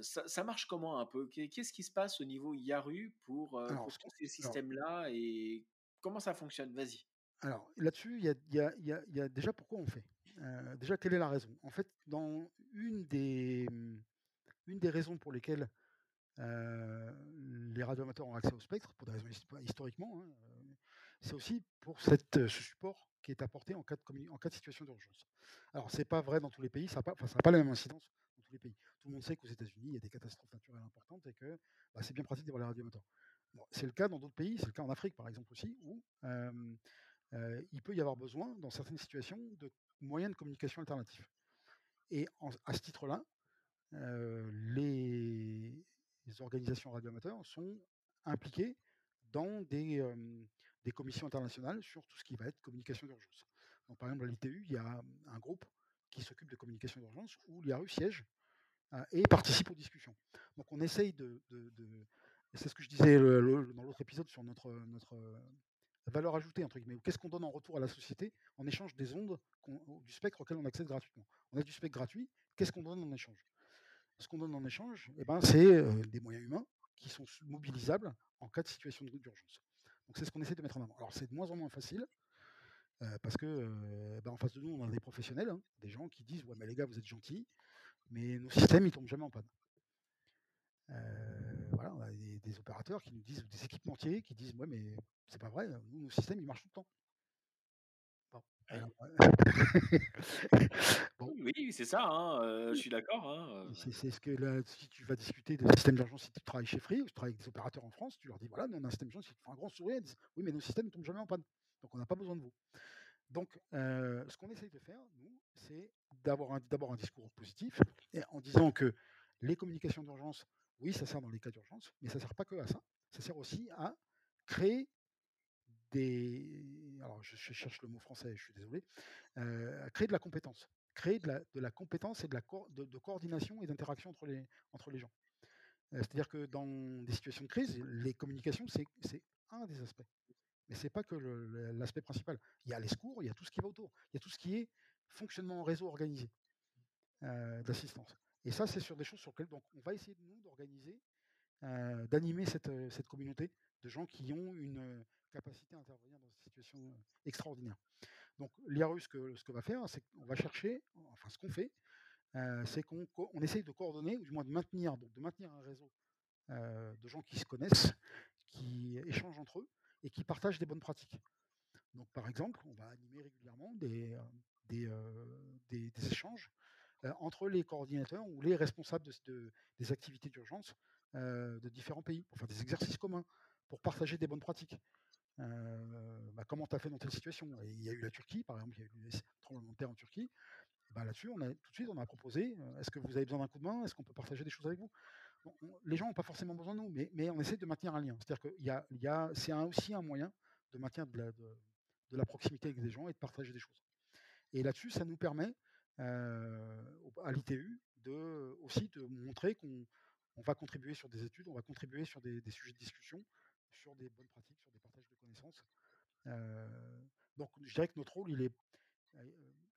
Ça, ça, marche comment un peu? Qu'est-ce qui se passe au niveau Yaru pour, pour tous ces systèmes-là et comment ça fonctionne? Vas-y. Alors là-dessus, il y, y, y a, déjà pourquoi on fait? déjà, quelle est la raison? En fait, dans une des, une des raisons pour lesquelles les radioamateurs ont accès au spectre, pour des raisons historiquement, hein, c'est aussi pour cette, ce support qui est apporté en cas de, en cas de situation d'urgence. Alors, c'est pas vrai dans tous les pays, ça n'a pas, pas, la même incidence pays. Tout le monde sait qu'aux États-Unis, il y a des catastrophes naturelles importantes et que bah, c'est bien pratique d'avoir les radioamateurs. Bon, c'est le cas dans d'autres pays, c'est le cas en Afrique par exemple aussi, où il peut y avoir besoin, dans certaines situations, de moyens de communication alternatifs. Et à ce titre-là, les, organisations radioamateurs sont impliquées dans des, des, commissions internationales sur tout ce qui va être communication d'urgence. Par exemple, à l'ITU, il y a un groupe qui s'occupe de communication d'urgence où l'IARU siège et participe aux discussions. Donc on essaye de... c'est ce que je disais dans l'autre épisode sur notre, notre valeur ajoutée, entre guillemets. Qu'est-ce qu'on donne en retour à la société en échange des ondes du spectre auquel on accède gratuitement On a du spectre gratuit, qu'est-ce qu'on donne en échange? Ce qu'on donne en échange, eh ben, c'est euh, des moyens humains qui sont mobilisables en cas de situation d'urgence. Donc c'est ce qu'on essaie de mettre en avant. Alors c'est de moins en moins facile, euh, parce que euh, ben, en face de nous, on a des professionnels, hein, des gens qui disent Ouais, mais les gars, vous êtes gentils, mais nos systèmes, ils tombent jamais en panne. voilà, on a des, opérateurs qui nous disent, des équipementiers qui disent Ouais, mais c'est pas vrai, nous, nos systèmes, ils marchent tout le temps. Oui, c'est ça, hein, je suis d'accord. Hein, c'est ce que là, si tu vas discuter de système d'urgence, si tu travailles chez Free ou tu travailles avec des opérateurs en France, tu leur dis voilà, nous on a un système d'urgence, ils te font un grand sourire, ils disent oui, mais nos systèmes ne tombent jamais en panne, donc on n'a pas besoin de vous. Donc, ce qu'on essaye de faire, nous, c'est d'avoir d'abord un discours positif en disant que les communications d'urgence, oui, ça sert dans les cas d'urgence, mais ça ne sert pas que à ça. Ça sert aussi à créer des. Alors, je, cherche le mot français, je suis désolé. créer de la compétence. Créer de la, compétence et de, la de, coordination et d'interaction entre les gens. C'est-à-dire que dans des situations de crise, les communications, c'est un des aspects. Mais ce n'est pas que l'aspect principal. Il y a les secours, il y a tout ce qui va autour. Il y a tout ce qui est fonctionnement en réseau organisé d'assistance. Et ça, c'est sur des choses sur lesquelles donc, on va essayer, nous, d'organiser, d'animer cette, cette communauté de gens qui ont une capacité à intervenir dans des situations extraordinaires. Donc l'IARU, ce que, ce que va faire, c'est qu'on va chercher, enfin ce qu'on fait, c'est qu'on on essaye de coordonner, ou du moins de maintenir, donc de maintenir un réseau de gens qui se connaissent, qui échangent entre eux et qui partagent des bonnes pratiques. Donc par exemple, on va animer régulièrement des, des, des, échanges entre les coordinateurs ou les responsables de, des activités d'urgence de différents pays, pour faire des exercices communs, pour partager des bonnes pratiques. Bah, comment tu as fait dans telle situation? Il y a eu la Turquie, par exemple, il y a eu des tremblements de terre en Turquie. Bah, là-dessus, tout de suite, on a proposé est-ce que vous avez besoin d'un coup de main? Est-ce qu'on peut partager des choses avec vous? Les gens n'ont pas forcément besoin de nous, mais, on essaie de maintenir un lien. C'est-à-dire que y a, c'est aussi un moyen de maintenir de la, proximité avec des gens et de partager des choses. Et là-dessus, ça nous permet à l'ITU de, aussi de montrer qu'on on va contribuer sur des études, on va contribuer sur des, sujets de discussion, sur des bonnes pratiques, sur des partages de connaissances. donc je dirais que notre rôle, il est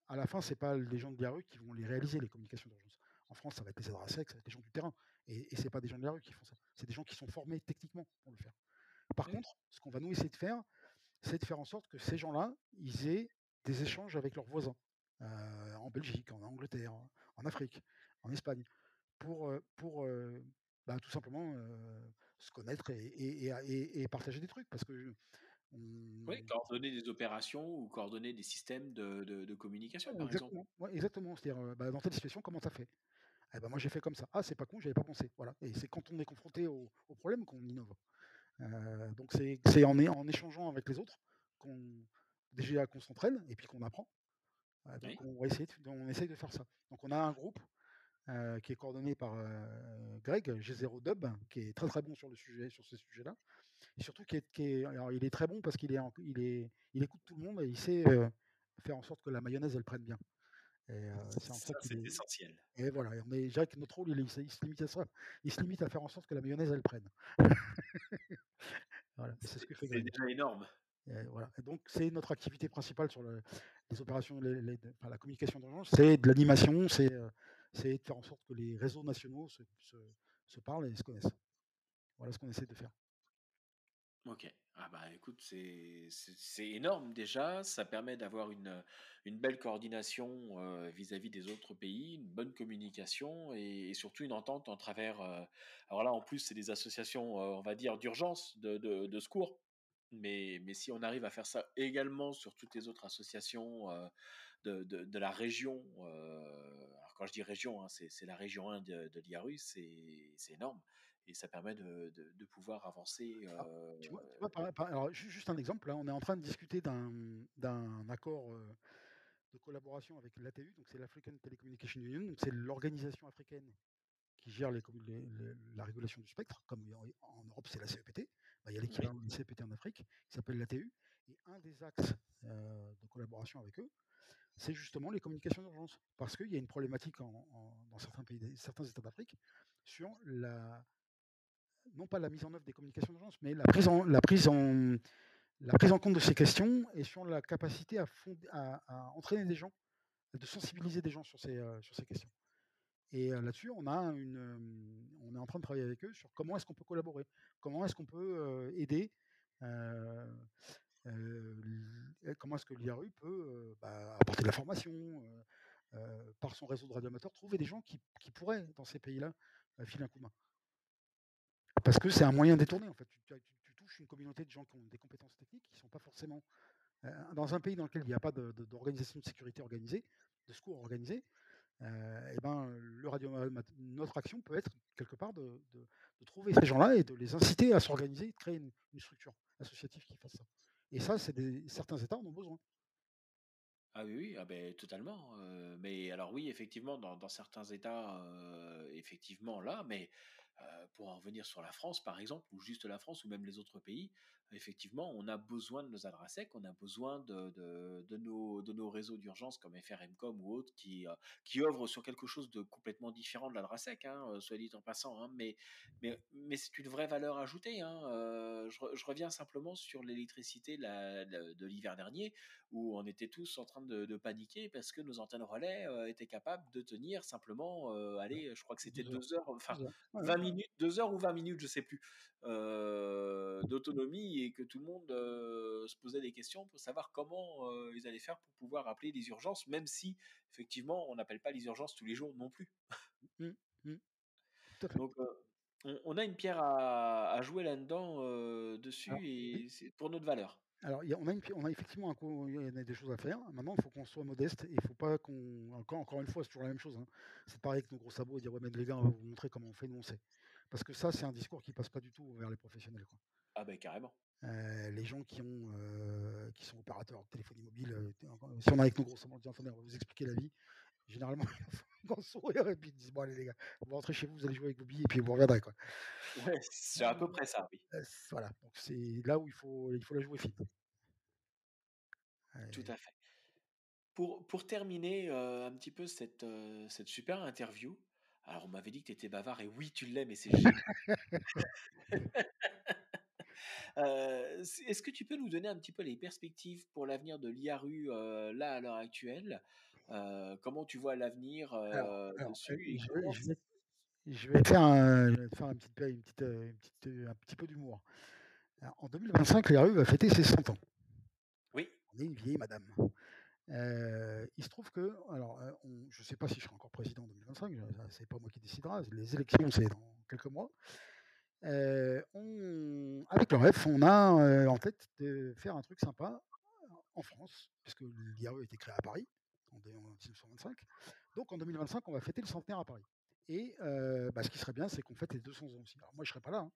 à la fin, c'est pas les gens de la rue qui vont les réaliser, les communications d'urgence. En France, ça va être les ADRASEC, ça va être les gens du terrain. Et, et ce n'est pas des gens de la rue qui font ça. C'est des gens qui sont formés techniquement pour le faire. Par contre, ce qu'on va nous essayer de faire, c'est de faire en sorte que ces gens-là, ils aient des échanges avec leurs voisins, en Belgique, en Angleterre, en Afrique, en Espagne, pour, pour bah, tout simplement se connaître et, partager des trucs. Parce que. Oui, coordonner des opérations ou coordonner des systèmes de, communication, par exactement, exemple. exactement. C'est-à-dire, bah, dans telle situation, comment as fait? Eh ben moi j'ai fait comme ça. Ah c'est pas con, j'avais pas pensé. Voilà. Et c'est quand on est confronté au, au problème qu'on innove. Euh, donc c'est en, en échangeant avec les autres qu'on déjà qu'on s'entraîne et puis qu'on apprend. Euh, donc on, va essayer de, on essaye de faire ça. Donc on a un groupe euh, qui est coordonné par Greg G0 Dub, qui est très très bon sur le sujet, sur ce sujet-là. Et surtout qui est, qui est, alors il est très bon parce qu'il est, il est, il écoute tout le monde et il sait faire en sorte que la mayonnaise elle prenne bien. c'est essentiel. Et voilà, est, que notre rôle, il, il, se limite à ça. Il se limite à faire en sorte que la mayonnaise, elle prenne. voilà, c'est ce que fait. C'est déjà énorme. Et voilà. Et donc, c'est notre activité principale sur le, les opérations, les, enfin, la communication d'urgence, c'est de l'animation, c'est de faire en sorte que les réseaux nationaux se, se, se parlent et se connaissent. Voilà ce qu'on essaie de faire. Ok. Ah bah écoute, c'est énorme déjà, ça permet d'avoir une, une belle coordination vis-à-vis des autres pays, une bonne communication et, surtout une entente en travers. alors là, en plus, c'est des associations, on va dire, d'urgence, de, de, secours. Mais, mais si on arrive à faire ça également sur toutes les autres associations de, de, la région, alors quand je dis région, hein, c'est la région 1 de, de l'IARU, c'est énorme et ça permet de, de, pouvoir avancer. Ah, tu vois, alors, juste un exemple, là, on est en train de discuter d'un accord de collaboration avec l'ATU, donc c'est l'African Telecommunication Union, c'est l'organisation africaine qui gère les, la régulation du spectre, comme en, Europe c'est la CEPT, bah, il y a l'équivalent de la CEPT en Afrique, qui s'appelle l'ATU, et un des axes de collaboration avec eux, c'est justement les communications d'urgence, parce qu'il y a une problématique dans certains pays, certains États d'Afrique sur la, non pas la mise en œuvre des communications d'urgence, mais la prise en, la prise en, la prise en compte de ces questions et sur la capacité à, à, entraîner des gens, de sensibiliser des gens sur ces, euh, sur ces questions. Et euh, là-dessus, on, a une, euh, on est en train de travailler avec eux sur comment est-ce qu'on peut collaborer, comment est-ce qu'on peut aider, comment est-ce que l'IRU peut bah, apporter de la formation, par son réseau de radioamateurs, trouver des gens qui, qui pourraient, dans ces pays-là, filer un coup de main. Parce que c'est un moyen détourné, en fait. Tu, touches une communauté de gens qui ont des compétences techniques qui ne sont pas forcément. Euh, dans un pays dans lequel il n'y a pas d'organisation de, sécurité organisée, de secours organisé, euh, et ben, radio, notre action peut être quelque part de, trouver ces gens-là et de les inciter à s'organiser de créer une, structure associative qui fasse ça. Et ça, certains États en ont besoin. Ah oui, oui, ah ben, totalement. Euh, mais alors oui, effectivement, dans, certains États, effectivement là, mais pour en revenir sur la France, par exemple, ou juste la France, ou même les autres pays, effectivement, on a besoin de nos adressec, on a besoin de, de, de, nos, de nos réseaux d'urgence comme FRMcom ou autres qui, euh, qui œuvrent sur quelque chose de complètement différent de l'adressec, hein, euh, soit dit en passant, hein, mais, mais, mais c'est une vraie valeur ajoutée. Hein, euh, je, je, reviens simplement sur l'électricité de l'hiver dernier, où on était tous en train de, de paniquer parce que nos antennes relais étaient capables de tenir simplement, allez, je crois que c'était deux heures, enfin 20 minutes, deux heures ou 20 minutes, je sais plus, d'autonomie et que tout le monde euh, se posait des questions pour savoir comment euh, ils allaient faire pour pouvoir appeler les urgences, même si effectivement on n'appelle pas les urgences tous les jours non plus. Mmh, mmh. Donc euh, on, a une pierre à, jouer là-dedans dessus et c'est pour notre valeur. Alors, on, a on, a effectivement un, il y a des choses à faire. Maintenant, il faut qu'on soit modeste et il faut pas qu'on. Encore, encore une fois, c'est toujours la même chose. Hein. C'est pareil avec nos gros sabots et dire Ouais, mais les gars, on va vous montrer comment on fait, nous on sait. Parce que ça, c'est un discours qui passe pas du tout vers les professionnels. Quoi. Ah, ben carrément. Euh, les gens qui, ont, euh, qui sont opérateurs de téléphonie mobile, euh, si on a avec nos gros on dit attendez, on va vous expliquer la vie. Généralement, ils font un sourire et puis ils disent bon, allez les gars, vous rentrez chez vous, vous allez jouer avec vos billets et puis vous reviendrez. Quoi. Ouais, c'est à peu près ça, oui. voilà, donc c'est là où il faut, il faut la jouer fine. Tout à fait. Pour, pour terminer un petit peu cette, cette super interview, alors on m'avait dit que tu étais bavard et oui, tu l'es, mais c'est génial. Est-ce que tu peux nous donner un petit peu les perspectives pour l'avenir de l'IARU là à l'heure actuelle? Comment tu vois l'avenir dessus je, vais, faire, un, petit, peu d'humour. En 2025, l'IARU va fêter ses 100 ans. Oui. On est une vieille madame. Il se trouve que, alors, je ne sais pas si je serai encore président en 2025, c'est pas moi qui décidera, les élections c'est dans quelques mois avec le REF, on a en tête de faire un truc sympa en France, puisque l'IAE a été créé à Paris en 1925. Donc en 2025, on va fêter le centenaire à Paris. Et bah, ce qui serait bien, c'est qu'on fête les 200 ans aussi. Alors moi, je serais pas là,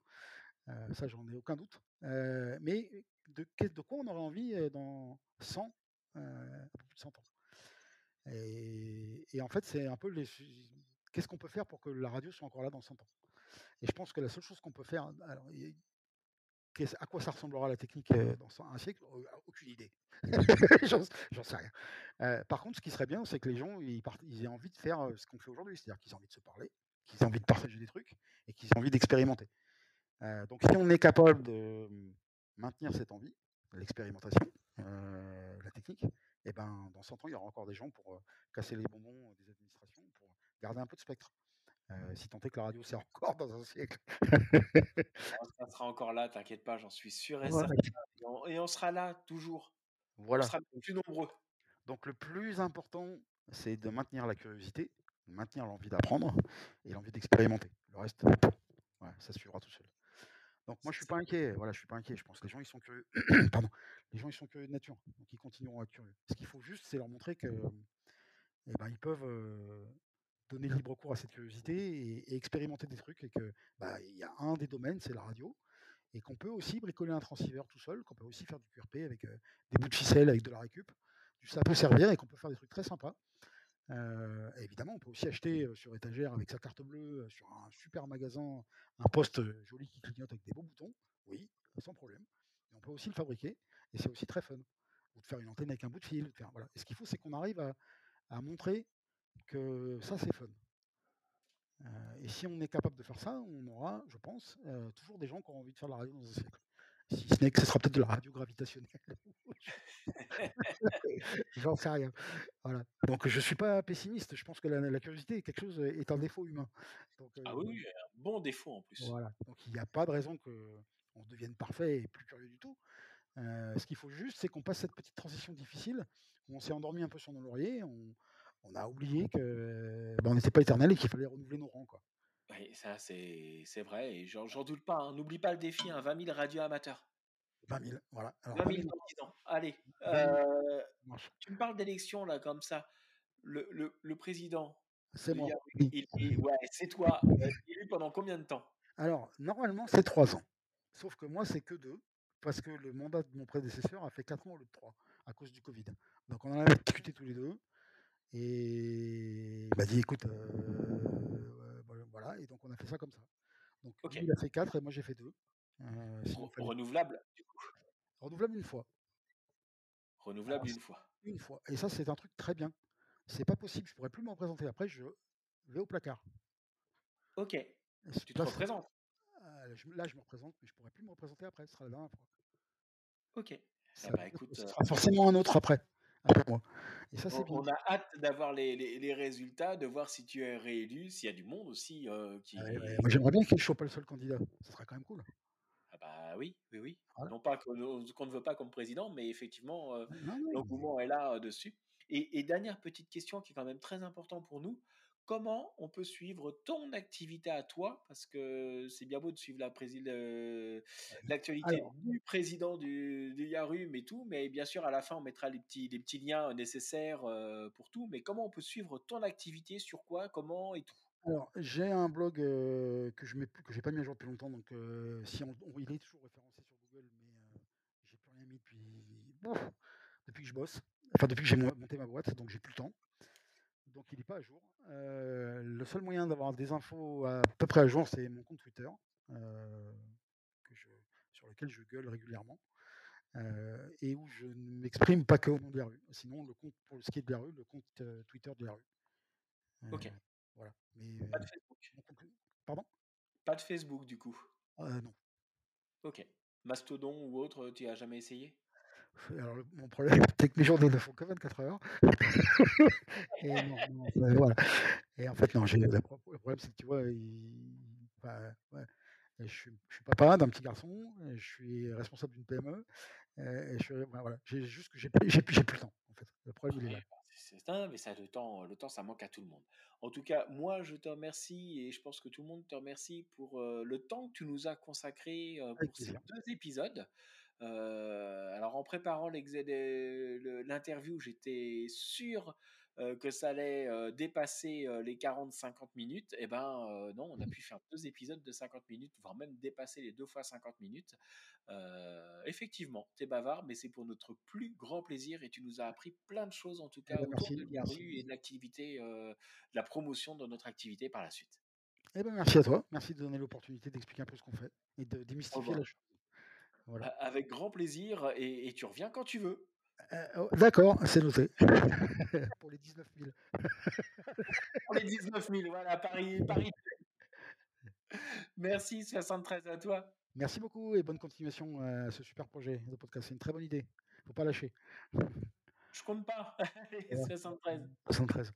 hein. ça, j'en ai aucun doute. mais de, quoi on aurait envie dans 100, plus de 100 ans et, en fait, c'est un peu les, qu'est-ce qu'on peut faire pour que la radio soit encore là dans 100 ans? Et je pense que la seule chose qu'on peut faire, alors, à quoi ça ressemblera la technique dans un siècle? Aucune idée. J'en sais rien. par contre, ce qui serait bien, c'est que les gens ils, aient envie de faire ce qu'on fait aujourd'hui, c'est-à-dire qu'ils aient envie de se parler, qu'ils aient envie de partager des trucs et qu'ils aient envie d'expérimenter. donc, si on est capable de mmh, maintenir cette envie, l'expérimentation, technique, et ben, dans 100 ans, il y aura encore des gens pour casser les bonbons des administrations, pour garder un peu de spectre. si tant est que la radio sert encore dans un siècle. ça sera encore là, t'inquiète pas, j'en suis sûr et certain. Et on, sera là toujours. Voilà. On sera plus nombreux. Donc le plus important, c'est de maintenir la curiosité, de maintenir l'envie d'apprendre et l'envie d'expérimenter. Le reste, ça suivra tout seul. Donc moi je suis pas inquiet, voilà, je suis pas inquiet. Je pense que les gens ils sont curieux. Pardon. Les gens ils sont curieux de nature, donc ils continueront à être curieux. Ce qu'il faut juste, c'est leur montrer que eh ben, ils peuvent donner libre cours à cette curiosité et, expérimenter des trucs et que bah, il y a un des domaines, c'est la radio, et qu'on peut aussi bricoler un transceiver tout seul, qu'on peut aussi faire du QRP avec des bouts de ficelle, avec de la récup. Ça peut servir et qu'on peut faire des trucs très sympas. Évidemment, on peut aussi acheter sur étagère avec sa carte bleue sur un super magasin un poste joli qui clignote avec des beaux boutons. Oui, sans problème. Et on peut aussi le fabriquer et c'est aussi très fun. Ou de faire une antenne avec un bout de fil. voilà. Et ce qu'il faut, c'est qu'on arrive à, montrer que ça, c'est fun. et si on est capable de faire ça, on aura, je pense, toujours des gens qui auront envie de faire la radio dans un siècle. Si ce n'est que ce sera peut-être de la radio gravitationnelle. J'en sais rien. Voilà. Donc je ne suis pas pessimiste. Je pense que la, curiosité est quelque chose est un défaut humain. ah oui, un bon défaut en plus. Voilà. Donc il n'y a pas de raison qu'on devienne parfait et plus curieux du tout. ce qu'il faut juste, c'est qu'on passe cette petite transition difficile où on s'est endormi un peu sur nos lauriers. On, on a oublié que ben, on n'était pas éternel et qu'il fallait renouveler nos rangs. Quoi. Oui, ça c'est vrai, et j'en doute pas. Hein. N'oublie pas le défi, hein, 20 000 radio amateurs. 20 000, voilà. 20 000 ans. Allez, euh, tu me parles d'élection là comme ça. Le, le, le président. C'est moi. ouais, c'est toi. Euh, élu pendant combien de temps? Alors, normalement, c'est 3 ans. Sauf que moi, c'est que 2. Parce que le mandat de mon prédécesseur a fait 4 ans au lieu de 3 à cause du Covid. Donc, on en a discuté tous les deux. Et il m'a dit écoute, euh, voilà, et donc on a fait ça comme ça. Donc il a fait 4 et moi j'ai fait 2. Euh, renouvelable, du coup. Renouvelable une fois. Renouvelable une fois. Une fois. Et ça, c'est un truc très bien. C'est pas possible, je pourrais plus me représenter. Après, je vais au placard. Ok. tu te représentes euh, Là, je me représente, mais je pourrais plus me représenter après. Ce sera la dernière fois. Ok. Eh bah, écoute, ce sera forcément un autre après moi. Et ça, c'est on, on a hâte d'avoir les, les, résultats, de voir si tu es réélu, s'il y a du monde aussi euh, qui. Moi, j'aimerais bien qu'il ne soit pas le seul candidat. Ça serait quand même cool. Ah bah oui, oui, oui. Non pas qu'on ne veut pas comme président, mais effectivement, euh, l'engouement est là euh, dessus. Et, et, dernière petite question qui est quand même très importante pour nous comment on peut suivre ton activité à toi Parce que c'est bien beau de suivre l'actualité du président du, du, Yarum et tout, mais bien sûr, à la fin, on mettra les petits, les petits liens nécessaires euh, pour tout. Mais comment on peut suivre ton activité Sur quoi Comment et tout? Alors, j'ai un blog euh, que je n'ai pas mis à jour depuis longtemps, donc euh, si on, il est toujours référencé sur Google, mais j'ai plus rien mis depuis, depuis que je bosse, enfin depuis que j'ai monté ma boîte, donc j'ai plus le temps donc il n'est pas à jour. Euh, le seul moyen d'avoir des infos à, peu près à jour, c'est mon compte Twitter, euh, sur lequel je gueule régulièrement. Euh, et où je ne m'exprime pas que au nom de la rue. Sinon, le compte pour ce qui est de la rue, le compte Twitter de la rue. ok. Voilà. pas de Facebook. Pardon? Pas de Facebook du coup? non. Ok. Mastodon ou autre, tu as jamais essayé? Alors, mon problème, c'est que mes journées ne font que 24 heures. et, non, non, voilà. et en fait, non, le problème, c'est que tu vois, je, suis, je, suis, papa d'un petit garçon, je suis responsable d'une PME, et je, voilà, j'ai juste que j'ai, plus le temps. En fait. Le problème, il est là. C'est ça, mais ça, le temps, le temps, ça manque à tout le monde. En tout cas, moi, je te remercie et je pense que tout le monde te remercie pour le temps que tu nous as consacré pour ces deux épisodes. Euh, alors en préparant l'interview, j'étais sûr que ça allait dépasser les 40-50 minutes. Eh ben non, on a pu faire deux épisodes de 50 minutes, voire même dépasser les deux fois 50 minutes. effectivement, tu es bavard, mais c'est pour notre plus grand plaisir et tu nous as appris plein de choses en tout cas Eh ben, autour merci, de l'IARU et de l'activité, de la promotion de notre activité par la suite. Eh ben, merci à toi. Merci de donner l'opportunité d'expliquer un peu ce qu'on fait et de démystifier la chose. Voilà. Avec grand plaisir et, et tu reviens quand tu veux. Euh, oh, D'accord, c'est noté. Pour les 19 000. Pour les 19 000, voilà, Paris, Paris. Merci 73 à toi. Merci beaucoup et bonne continuation à ce super projet de podcast. C'est une très bonne idée. Faut pas lâcher. Je compte pas. Allez, Voilà. 73. 73.